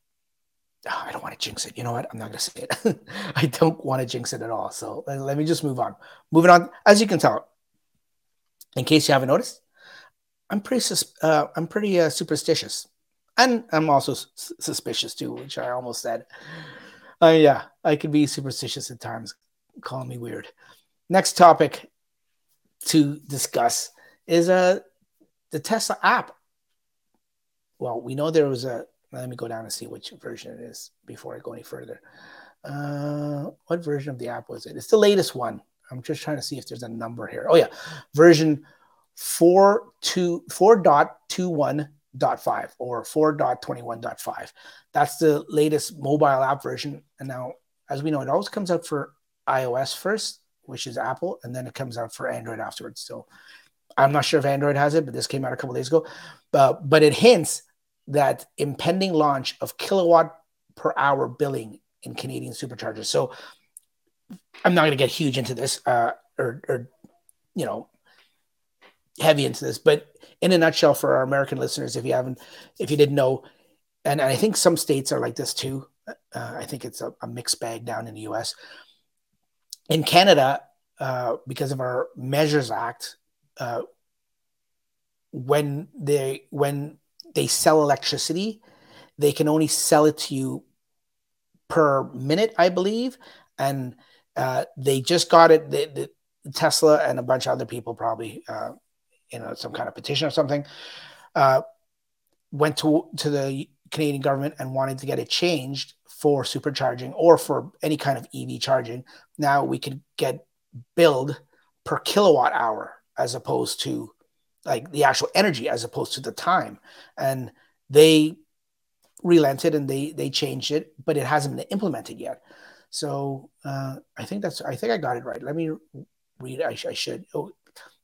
I don't want to jinx it. You know what? I'm not gonna say it. [laughs] I don't want to jinx it at all. So let, me just move on. Moving on, as you can tell, in case you haven't noticed, I'm pretty uh, I'm pretty uh, superstitious, and I'm also suspicious too, which I almost said. Uh, yeah, I could be superstitious at times. Call me weird. Next topic to discuss is uh the Tesla app. Well, we know there was a. Let me go down and see which version it is before I go any further. Uh, what version of the app was it? It's the latest one. I'm just trying to see if there's a number here. Oh yeah, version 4.21.5 or 4.21.5. That's the latest mobile app version. And now, as we know, it always comes out for iOS first, which is Apple, and then it comes out for Android afterwards. So I'm not sure if Android has it, but this came out a couple days ago. But, but it hints that impending launch of kilowatt per hour billing in Canadian superchargers. So I'm not going to get huge into this uh, or, or, you know, heavy into this, but in a nutshell, for our American listeners, if you haven't, if you didn't know, and, and I think some states are like this too. Uh, I think it's a, a, mixed bag down in the U.S. In Canada, uh, because of our Measures Act, uh, when they when they sell electricity, they can only sell it to you per minute, I believe, and uh, they just got it. Tesla and a bunch of other people probably uh, you know some kind of petition or something uh, went to to the Canadian government and wanted to get it changed for supercharging or for any kind of EV charging, now we could get billed per kilowatt hour as opposed to like the actual energy as opposed to the time. And they relented and they they changed it, but it hasn't been implemented yet. So uh, I think that's I think I got it right. Let me read. I, I should. Oh,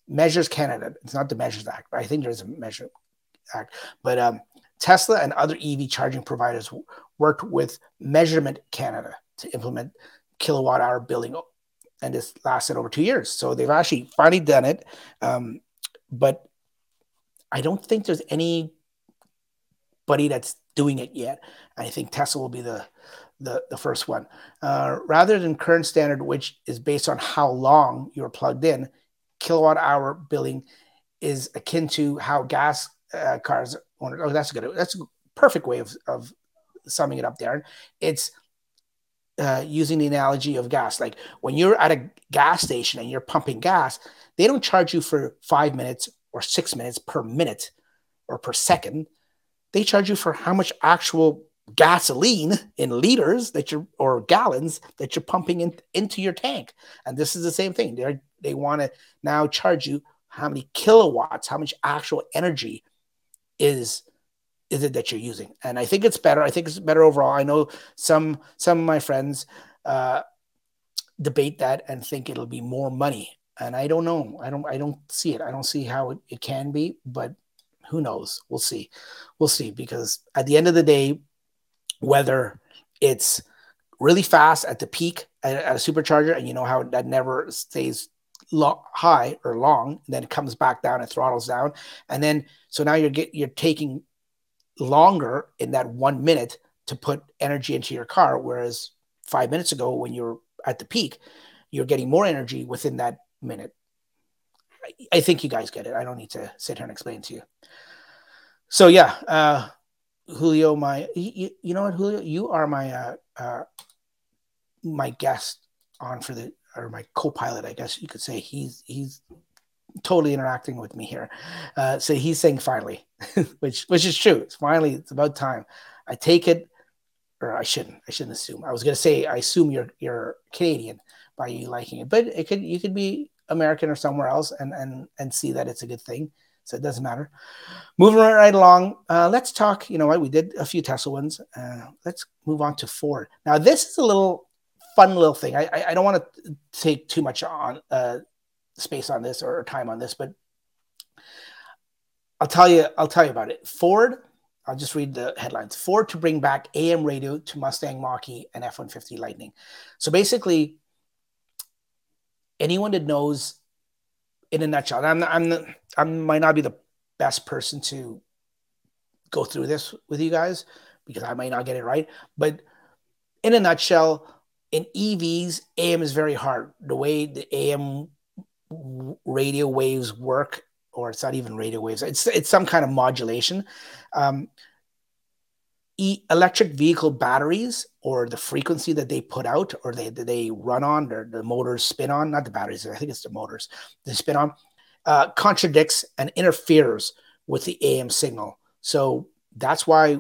Measures Canada. It's not the Measures Act, but I think there's a Measure Act. But um, Tesla and other EV charging providers worked with Measurement Canada to implement kilowatt hour billing, and this lasted over two years. So they've actually finally done it. Um, but I don't think there's anybody that's doing it yet. I think Tesla will be the the, the first one. Uh, rather than current standard, which is based on how long you're plugged in, kilowatt hour billing is akin to how gas uh, cars. Oh, that's a good. That's a perfect way of, of summing it up, Darren. It's uh, using the analogy of gas. Like when you're at a gas station and you're pumping gas, they don't charge you for five minutes or six minutes per minute or per second. They charge you for how much actual gasoline in liters that you're or gallons that you're pumping in, into your tank. And this is the same thing. They they want to now charge you how many kilowatts, how much actual energy is is it that you're using. And I think it's better. I think it's better overall. I know some some of my friends uh, debate that and think it'll be more money. And I don't know. I don't I don't see it. I don't see how it, it can be, but who knows? We'll see. We'll see because at the end of the day, whether it's really fast at the peak at, at a supercharger and you know how that never stays lo- high or long then it comes back down and throttles down and then so now you're get you're taking longer in that one minute to put energy into your car whereas five minutes ago when you're at the peak you're getting more energy within that minute I, I think you guys get it i don't need to sit here and explain to you so yeah uh Julio, my you, you know what, Julio, you are my uh, uh, my guest on for the or my co-pilot, I guess you could say. He's he's totally interacting with me here. Uh, so he's saying finally, [laughs] which which is true. It's finally it's about time. I take it, or I shouldn't. I shouldn't assume. I was gonna say I assume you're you're Canadian by you liking it, but it could you could be American or somewhere else and and and see that it's a good thing so it doesn't matter. Moving right along, uh, let's talk. You know what? We did a few Tesla ones. Uh, let's move on to Ford. Now, this is a little fun little thing. I, I, I don't want to take too much on uh, space on this or time on this, but I'll tell you. I'll tell you about it. Ford. I'll just read the headlines. Ford to bring back AM radio to Mustang Mach-E and F-150 Lightning. So basically, anyone that knows in a nutshell. I'm I'm I might not be the best person to go through this with you guys because I might not get it right. But in a nutshell, in EVs, AM is very hard. The way the AM radio waves work, or it's not even radio waves. It's it's some kind of modulation. Um, electric vehicle batteries or the frequency that they put out or they they run on or the motors spin on not the batteries i think it's the motors they spin on uh, contradicts and interferes with the am signal. So that's why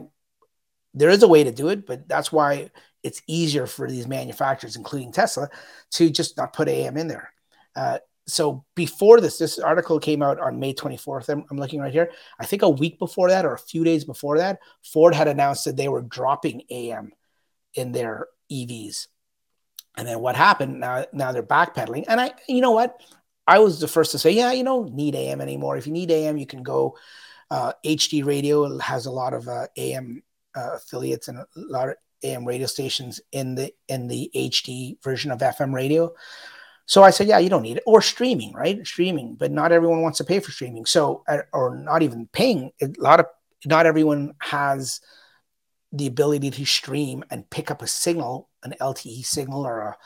there is a way to do it but that's why it's easier for these manufacturers including tesla to just not put am in there. Uh, so before this, this article came out on May 24th. I'm, I'm, looking right here. I think a week before that, or a few days before that, Ford had announced that they were dropping AM in their EVs. And then what happened? Now, now they're backpedaling. And I, you know what? I was the first to say, yeah, you don't need AM anymore. If you need AM, you can go. Uh, HD Radio has a lot of uh, AM uh, affiliates and a lot of AM radio stations in the in the HD version of FM radio. So I said, yeah, you don't need it. Or streaming, right? Streaming, but not everyone wants to pay for streaming. So, uh, or not even paying. A lot of, not everyone has the ability to stream and pick up a signal, an LTE signal or a,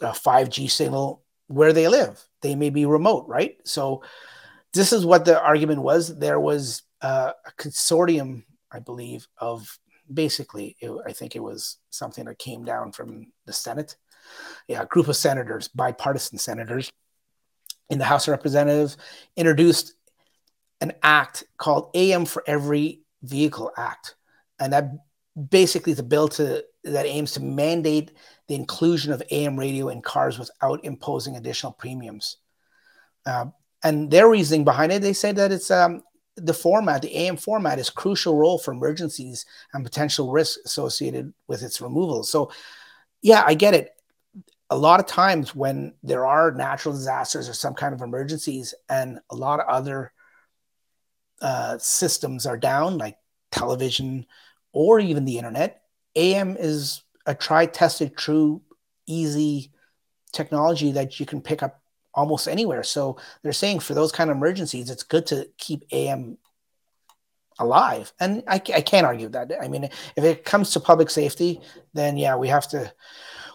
a 5G signal where they live. They may be remote, right? So, this is what the argument was. There was uh, a consortium, I believe, of basically, it, I think it was something that came down from the Senate yeah, a group of senators, bipartisan senators in the House of Representatives, introduced an act called AM for Every Vehicle Act. and that basically is a bill to that aims to mandate the inclusion of AM radio in cars without imposing additional premiums. Uh, and their reasoning behind it, they said that it's um, the format, the AM format, is crucial role for emergencies and potential risks associated with its removal. So, yeah, I get it. A lot of times when there are natural disasters or some kind of emergencies, and a lot of other uh, systems are down, like television or even the internet, AM is a tried, tested, true, easy technology that you can pick up almost anywhere. So they're saying for those kind of emergencies, it's good to keep AM alive. And I, I can't argue that. I mean, if it comes to public safety, then yeah, we have to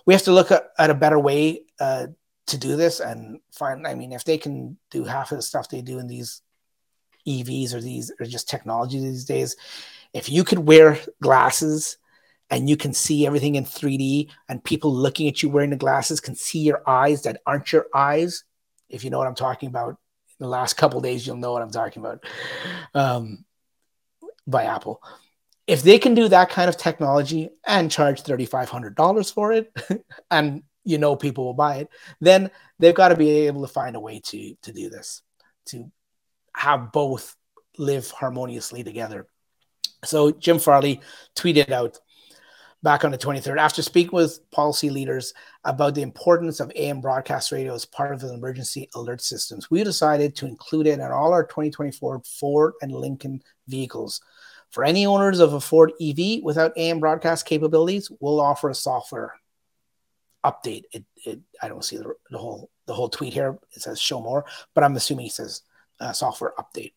we have to look at, at a better way uh, to do this and find. I mean, if they can do half of the stuff they do in these EVs or these or just technology these days, if you could wear glasses and you can see everything in 3D and people looking at you wearing the glasses can see your eyes that aren't your eyes if you know what I'm talking about, in the last couple days, you'll know what I'm talking about. Um, by Apple. If they can do that kind of technology and charge $3,500 for it, [laughs] and you know people will buy it, then they've got to be able to find a way to to do this, to have both live harmoniously together. So Jim Farley tweeted out, back on the 23rd after speaking with policy leaders about the importance of AM broadcast radio as part of the emergency alert systems. We decided to include it in all our 2024 Ford and Lincoln vehicles. For any owners of a Ford EV without AM broadcast capabilities, we'll offer a software update. It, it I don't see the, the, whole the whole tweet here. It says show more, but I'm assuming it says uh, software update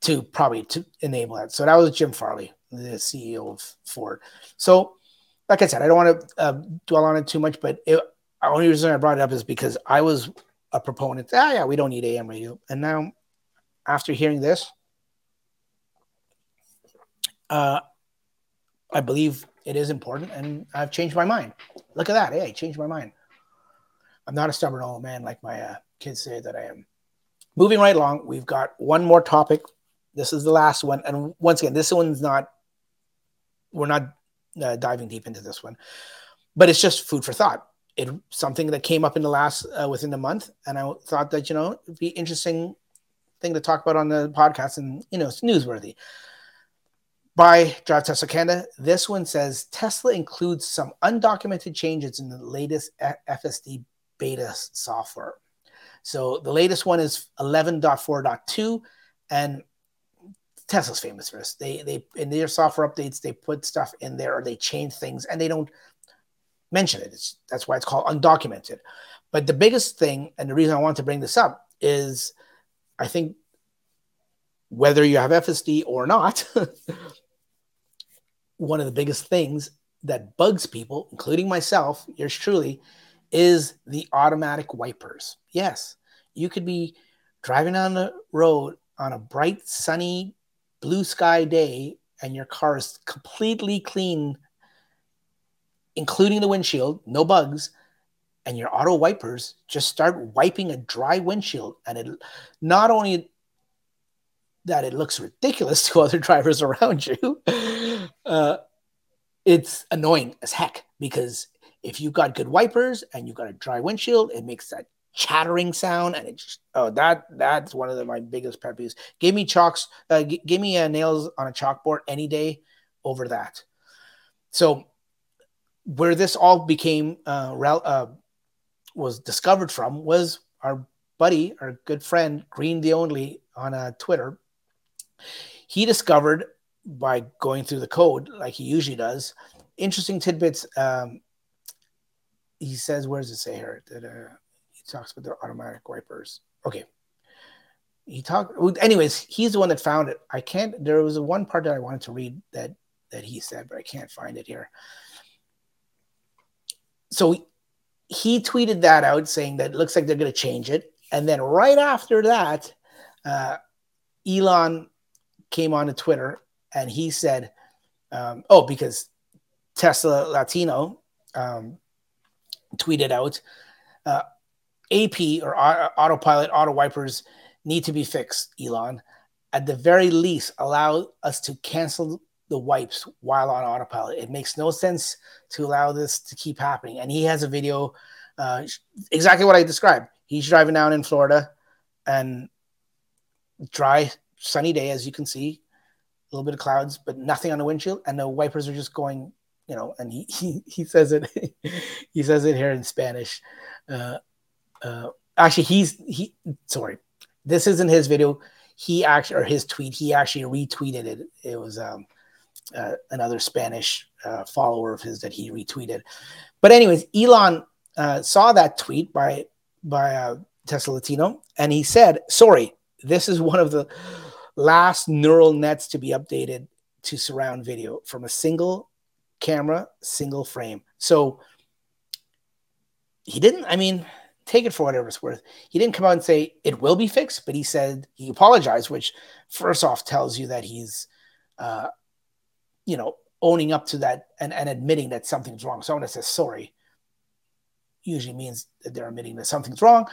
to probably to enable that. So that was Jim Farley the CEO of Ford. So, like I said, I don't want to uh, dwell on it too much, but it, the only reason I brought it up is because I was a proponent. Ah, yeah, we don't need AM radio, and now after hearing this, uh, I believe it is important, and I've changed my mind. Look at that! Hey, I changed my mind. I'm not a stubborn old man like my uh, kids say that I am. Moving right along, we've got one more topic. This is the last one, and once again, this one's not we're not uh, diving deep into this one, but it's just food for thought. It something that came up in the last uh, within the month, and I thought that you know it'd be interesting thing to talk about on the podcast, and you know it's newsworthy. By Drive Tesla Canada, this one says Tesla includes some undocumented changes in the latest FSD beta software. So the latest one is 11.4.2, and Tesla's famous for this. They they in their software updates they put stuff in there or they change things and they don't mention it. It's, that's why it's called undocumented. But the biggest thing and the reason I want to bring this up is I think whether you have FSD or not, [laughs] one of the biggest things that bugs people, including myself, yours truly, is the automatic wipers. Yes, you could be driving on the road on a bright, sunny blue sky day and your car is completely clean, including the windshield, no bugs, and your auto wipers just start wiping a dry windshield, and it not only that it looks ridiculous [laughs] to other drivers around you, [laughs] uh, it's annoying as heck because if you've got good wipers and you've got a dry windshield, it makes that chattering sound, and it just oh that that's one of the, my biggest pet peeves. Give me chalks, uh, g- give me uh, nails on a chalkboard any day over that. So where this all became uh, rel- uh, was discovered from was our buddy, our good friend Green the Only on uh, Twitter. He discovered by going through the code like he usually does interesting tidbits. Um, he says, "Where does it say here?" That, uh, talks about the automatic wipers. Okay. He talked. Anyways, he's the one that found it. I can't. There was one part that I wanted to read that that he said, but I can't find it here. So he tweeted that out, saying that it looks like they're going to change it, and then right after that, uh, Elon came on to Twitter and he said, um, "Oh, because Tesla Latino um, tweeted out." Uh, AP or autopilot auto wipers need to be fixed, Elon. At the very least, allow us to cancel the wipes while on autopilot. It makes no sense to allow this to keep happening. And he has a video, uh, exactly what I described. He's driving down in Florida, and dry, sunny day, as you can see, a little bit of clouds, but nothing on the windshield, and the wipers are just going, you know. And he he, he says it, [laughs] he says it here in Spanish. Uh, uh, actually, he's he. Sorry, this isn't his video. He actually or his tweet. He actually retweeted it. It was um, uh, another Spanish uh, follower of his that he retweeted. But anyways, Elon uh, saw that tweet by by uh, Tesla Latino, and he said, "Sorry, this is one of the last neural nets to be updated to surround video from a single camera, single frame." So he didn't. I mean, take it for whatever it's worth. He didn't come out and say it will be fixed, but he said he apologized, which first off tells you that he's, uh, you know, owning up to that and, and admitting that something's wrong. Someone that says sorry usually means that they're admitting that something's wrong.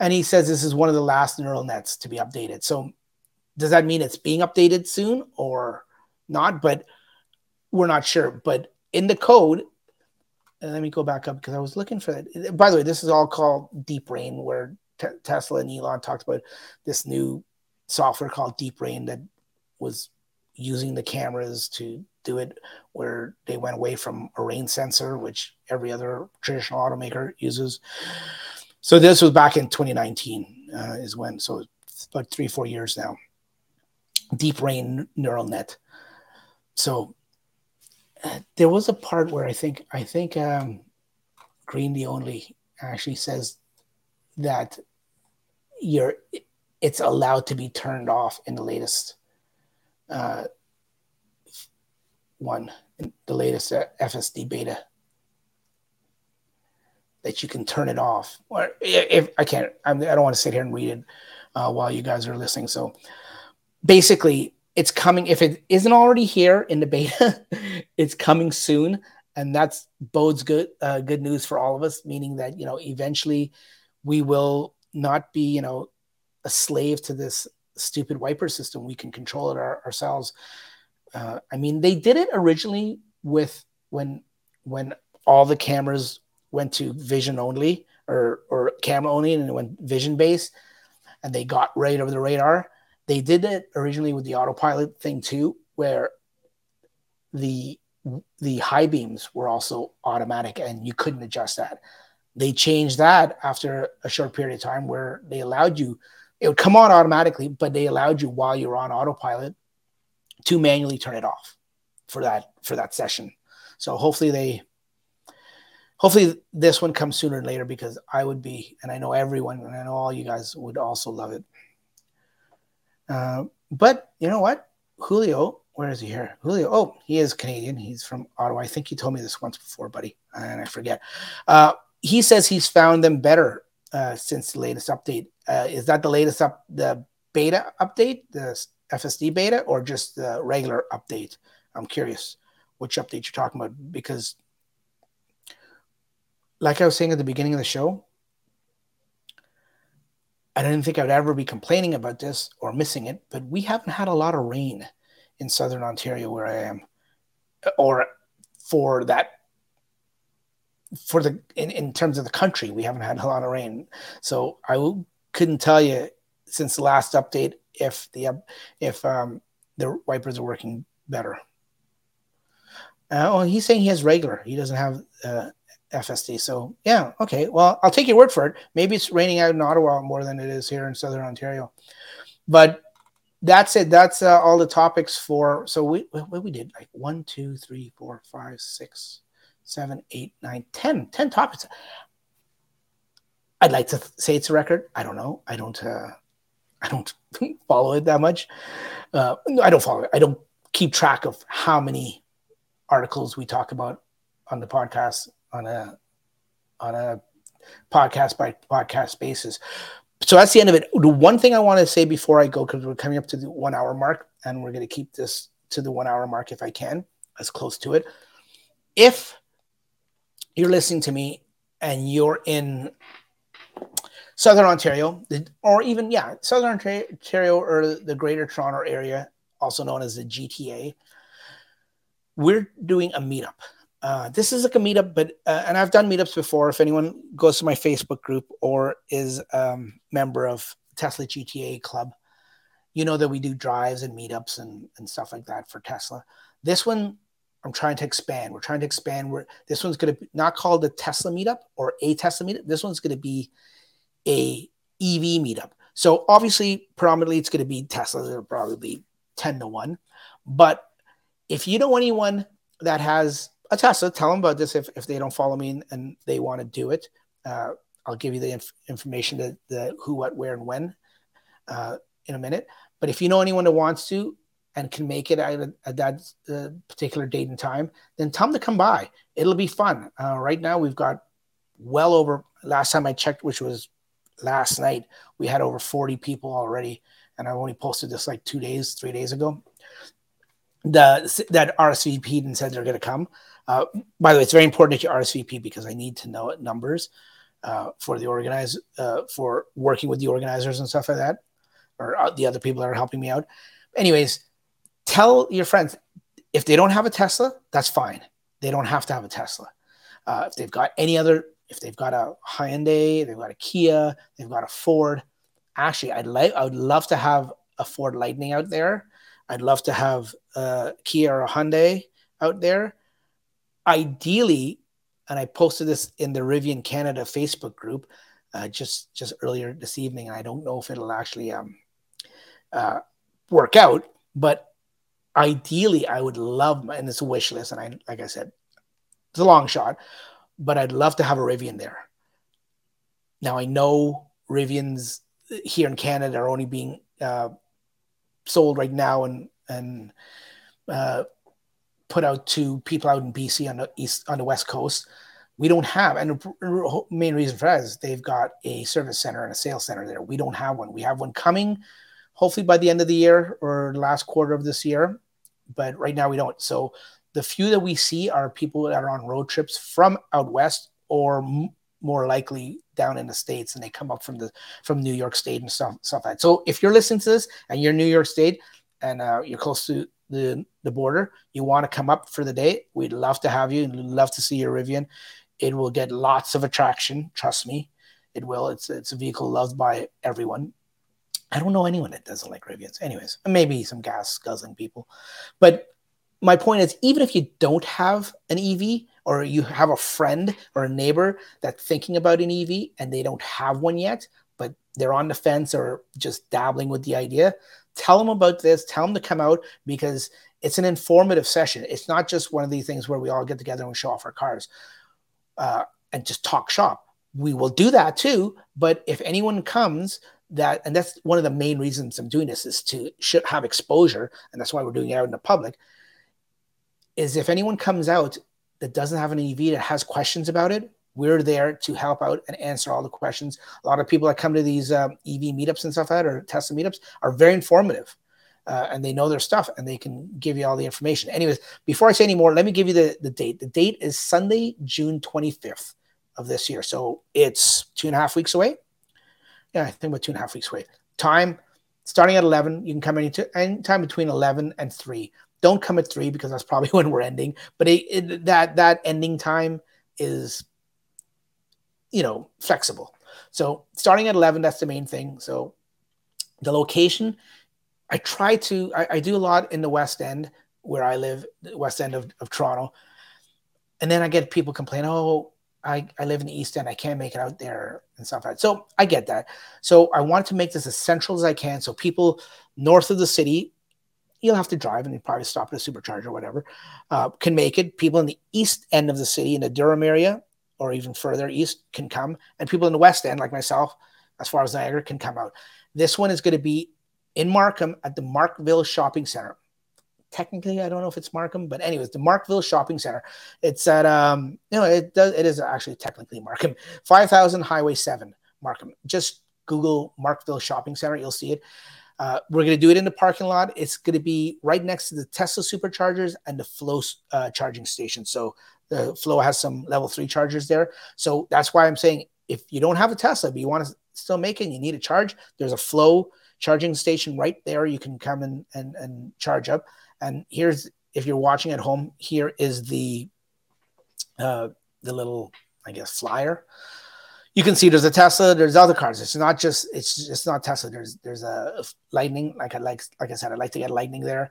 And he says this is one of the last neural nets to be updated. So does that mean it's being updated soon or not? But we're not sure. But in the code, let me go back up because I was looking for that. By the way, this is all called Deep Rain, where T- Tesla and Elon talked about this new software called Deep Rain that was using the cameras to do it where they went away from a rain sensor, which every other traditional automaker uses. So this was back in 2019 uh, is when, so it's about three, four years now. Deep Rain neural net. So uh, there was a part where I think, I think um, Green the Only actually says that you're, it's allowed to be turned off in the latest uh, one, the latest uh, FSD beta, that you can turn it off. Or if I can't, I'm, I do not want to sit here and read it uh, while you guys are listening. So basically, it's coming. If it isn't already here in the beta, [laughs] it's coming soon, and that's bodes good uh, good news for all of us. Meaning that you know eventually we will not be you know a slave to this stupid wiper system. We can control it our, ourselves. Uh, I mean, they did it originally with when when all the cameras went to vision only or or camera only and it went vision based, and they got right over the radar. They did it originally with the autopilot thing too, where the the high beams were also automatic and you couldn't adjust that. They changed that after a short period of time where they allowed you it would come on automatically, but they allowed you while you're on autopilot to manually turn it off for that for that session. So hopefully they hopefully this one comes sooner than later because I would be, and I know everyone, and I know all you guys would also love it. Uh, but you know what? Julio, where is he here? Julio, oh, he is Canadian. He's from Ottawa. I think you told me this once before, buddy, and I forget. Uh, he says he's found them better uh, since the latest update. Uh, is that the latest up the beta update, the FSD beta, or just the regular update? I'm curious which update you're talking about because, like I was saying at the beginning of the show, I didn't think I'd ever be complaining about this or missing it, but we haven't had a lot of rain in southern Ontario where I am, or for that for the in, in terms of the country, we haven't had a lot of rain. So I w- couldn't tell you since the last update if the if um, the wipers are working better. Uh, well, he's saying he has regular. He doesn't have uh, FSD. So yeah, okay. Well, I'll take your word for it. Maybe it's raining out in Ottawa more than it is here in Southern Ontario. But that's it. That's uh, all the topics for. So we what we did like one, two, three, four, five, six, seven, eight, nine, ten, ten topics. I'd like to say it's a record. I don't know. I don't. Uh, I don't [laughs] follow it that much. Uh, I don't follow it. I don't keep track of how many articles we talk about on the podcast on a on a podcast by podcast basis. So that's the end of it. The one thing I want to say before I go, because we're coming up to the one hour mark, and we're going to keep this to the one hour mark if I can, as close to it. If you're listening to me and you're in Southern Ontario, or even, yeah, Southern Ontario or the Greater Toronto Area, also known as the GTA, we're doing a meetup. Uh, this is like a meetup, but uh, and I've done meetups before. If anyone goes to my Facebook group or is a um, member of Tesla GTA Club, you know that we do drives and meetups and, and stuff like that for Tesla. This one, I'm trying to expand. We're trying to expand. This one's going to not called the Tesla meetup or a Tesla meetup. This one's going to be a EV meetup. So obviously, predominantly, it's going to be Teslas. It'll probably be ten to one. But if you know anyone that has a Tesla, tell them about this. If, if they don't follow me and they want to do it, uh, I'll give you the inf- information, the, the who, what, where, and when uh, in a minute. But if you know anyone that wants to and can make it at, a, at that uh, particular date and time, then tell them to come by. It'll be fun. Uh, right now, we've got well over, last time I checked, which was last night, we had over 40 people already. And I only posted this like two days, three days ago. The, that RSVP'd and said they're going to come. Uh, by the way, it's very important that you RSVP because I need to know it numbers uh, for the organize uh, for working with the organizers and stuff like that, or uh, the other people that are helping me out. Anyways, tell your friends if they don't have a Tesla, that's fine. They don't have to have a Tesla. Uh, if they've got any other, if they've got a Hyundai, they've got a Kia, they've got a Ford. Actually, I'd like, I would love to have a Ford Lightning out there. I'd love to have a Kia or a Hyundai out there ideally, and I posted this in the Rivian Canada Facebook group uh, just just earlier this evening. And I don't know if it'll actually um, uh, work out, but ideally, I would love, and it's a wish list, and I like I said, it's a long shot, but I'd love to have a Rivian there. Now I know Rivians here in Canada are only being uh, sold right now and and uh, put out to people out in BC on the east on the west coast. We don't have, and the main reason for that is they've got a service center and a sales center there. We don't have one. We have one coming, hopefully by the end of the year or last quarter of this year, but right now we don't. So the few that we see are people that are on road trips from out west or m- more likely down in the states, and they come up from the from New York State and stuff stuff like that. So if you're listening to this and you're New York State and uh, you're close to the, the border, you want to come up for the day, we'd love to have you and love to see your Rivian. It will get lots of attraction. Trust me, it will. It's it's a vehicle loved by everyone. I don't know anyone that doesn't like Rivians. Anyways, maybe some gas guzzling people. But my point is, even if you don't have an EV or you have a friend or a neighbor that's thinking about an EV and they don't have one yet, but they're on the fence or just dabbling with the idea, tell them about this tell them to come out because it's an informative session. It's not just one of these things where we all get together and show off our cars uh, and just talk shop. We will do that too but if anyone comes that and that's one of the main reasons i'm doing this is to have exposure and that's why we're doing it out in the public is if anyone comes out that doesn't have an ev that has questions about it we're there to help out and answer all the questions. A lot of people that come to these um, EV meetups and stuff like that or Tesla meetups are very informative. Uh, and they know their stuff and they can give you all the information. Anyways, before I say any more, let me give you the, the date. The date is Sunday, June 25th of this year. So it's two and a half weeks away. Yeah, I think about two and a half weeks away. Time starting at 11. You can come any, any time between 11 and 3. Don't come at 3 because that's probably [laughs] when we're ending. But it, it, that, that ending time is you know, flexible. So starting at 11, that's the main thing. So the location, I try to, I, I do a lot in the West End where I live, the West End of, of Toronto. And then I get people complain, oh, I, I live in the East End. I can't make it out there and stuff like that. So I get that. So I want to make this as central as I can. So people north of the city, you'll have to drive and you probably stop at a supercharger or whatever, uh, can make it. People in the east end of the city, in the Durham area, or even further east can come, and people in the West End, like myself, as far as Niagara, can come out. This one is going to be in Markham at the Markville Shopping Center. Technically, I don't know if it's Markham, but anyways, the Markville Shopping Center. It's at um, no, it does. It is actually technically Markham, five thousand Highway Seven, Markham. Just Google Markville Shopping Center, you'll see it. Uh, we're going to do it in the parking lot. It's going to be right next to the Tesla superchargers and the FLO uh, charging station. So the FLO has some level three chargers there. So that's why I'm saying if you don't have a Tesla, but you want to still make it, you need a charge, there's a FLO charging station right there. You can come and, and, and charge up. And here's if you're watching at home, here is the uh, the little, I guess, flyer. You can see there's a Tesla. There's other cars. It's not just it's just not Tesla. There's there's a Lightning. Like I like like I said, I'd like to get Lightning there,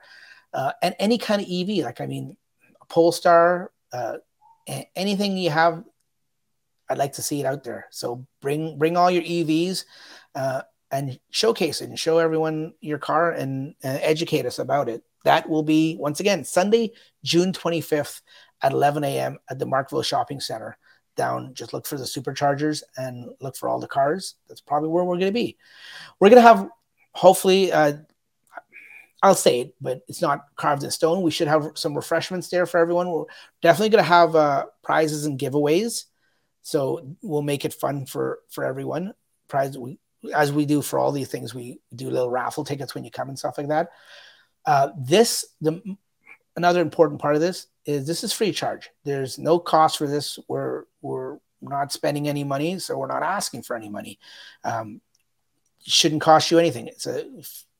uh, and any kind of EV. Like I mean, Polestar, uh, anything you have, I'd like to see it out there. So bring bring all your EVs. Uh, and showcase it and show everyone your car and, and educate us about it. That will be once again Sunday, June 25th at 11 a.m. at the Markville Shopping Center. Down, just look for the superchargers and look for all the cars. That's probably where we're going to be. We're going to have, hopefully, uh, I'll say it, but it's not carved in stone. We should have some refreshments there for everyone. We're definitely going to have uh, prizes and giveaways, so we'll make it fun for for everyone. Prize we as we do for all these things, we do little raffle tickets when you come and stuff like that. Uh, this the another important part of this is this is free charge. There's no cost for this. We're we're not spending any money, so we're not asking for any money. Um, shouldn't cost you anything. It's a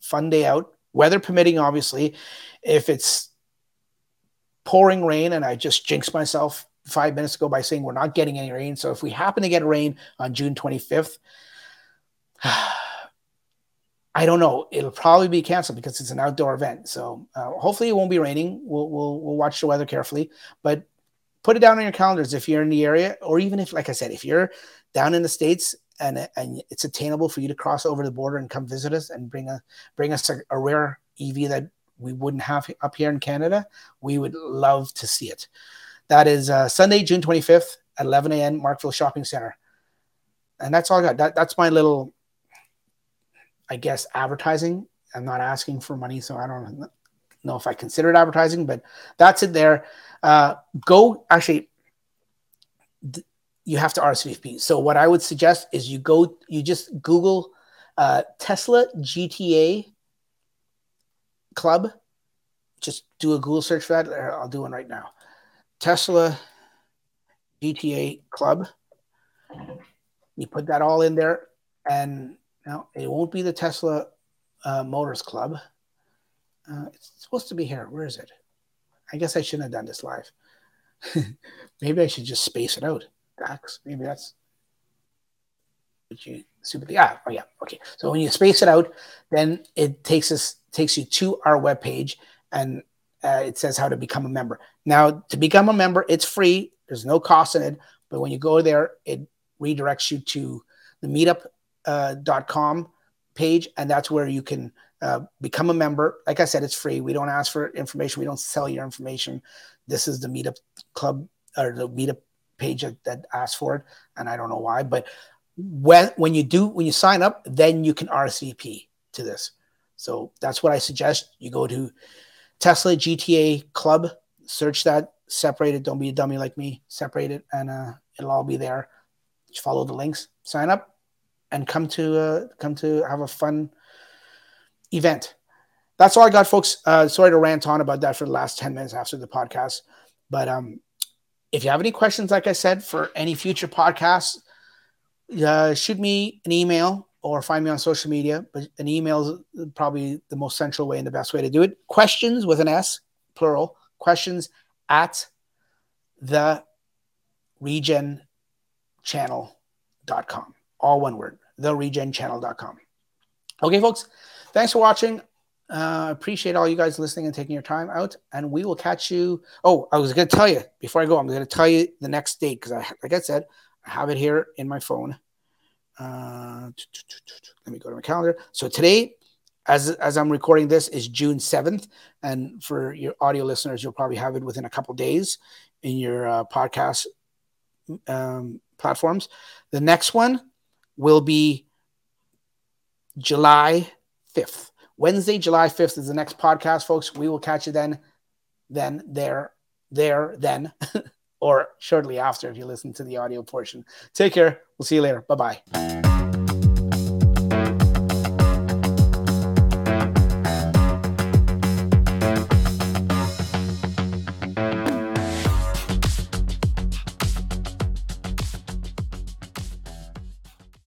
fun day out, weather permitting. Obviously, if it's pouring rain, and I just jinxed myself five minutes ago by saying we're not getting any rain. So if we happen to get rain on June 25th, [sighs] I don't know. It'll probably be canceled because it's an outdoor event. So uh, hopefully it won't be raining. We'll, we'll we'll watch the weather carefully, but put it down on your calendars if you're in the area, or even if, like I said, if you're down in the states and and it's attainable for you to cross over the border and come visit us and bring a bring us a, a rare EV that we wouldn't have up here in Canada, we would love to see it. That is uh, Sunday, June 25th at 11 a.m. Markville Shopping Center, and that's all I got. That, that's my little I guess advertising. I'm not asking for money, so I don't know if I consider it advertising, but that's it there. Uh, go actually, you have to RSVP. So what I would suggest is you go, you just Google uh, Tesla GTA Club. Just do a Google search for that. I'll do one right now. Tesla GTA Club. You put that all in there, and now, it won't be the Tesla uh, Motors Club. Uh, it's supposed to be here. Where is it? I guess I shouldn't have done this live. [laughs] Maybe I should just space it out. Dax. Maybe that's what you super. Yeah. Oh yeah. Okay. So when you space it out, then it takes us takes you to our webpage and uh, it says how to become a member. Now, to become a member, it's free. There's no cost in it. But when you go there, it redirects you to the meetup uh, page, and that's where you can uh, become a member. Like I said, it's free. We don't ask for information. We don't sell your information. This is the Meetup Club or the Meetup page that, asks for it, and I don't know why. But when when you do when you sign up, then you can RSVP to this. So that's what I suggest. You go to Tesla GTA Club, search that, separate it. Don't be a dummy like me. Separate it, and uh, it'll all be there. Just follow the links, sign up, and come to uh, come to have a fun event. That's all I got, folks. Uh, sorry to rant on about that for the last ten minutes after the podcast, but um, if you have any questions, like I said, for any future podcasts, uh, shoot me an email or find me on social media. But an email is probably the most central way and the best way to do it. Questions with an S, plural. Questions at the regen channel.com. All one word the theregenchannel.com. Okay, folks, thanks for watching. Uh, appreciate all you guys listening and taking your time out. And we will catch you. Oh, I was going to tell you before I go, I'm going to tell you the next date because, I, like I said, I have it here in my phone. Uh, let me go to my calendar. So today, as as I'm recording this, is June 7th, and for your audio listeners, you'll probably have it within a couple days in your uh, podcast um, platforms. The next one will be July 5th. Wednesday, July 5th is the next podcast, folks. We will catch you then, then, there, there, then, [laughs] or shortly after if you listen to the audio portion. Take care. We'll see you later. Bye bye.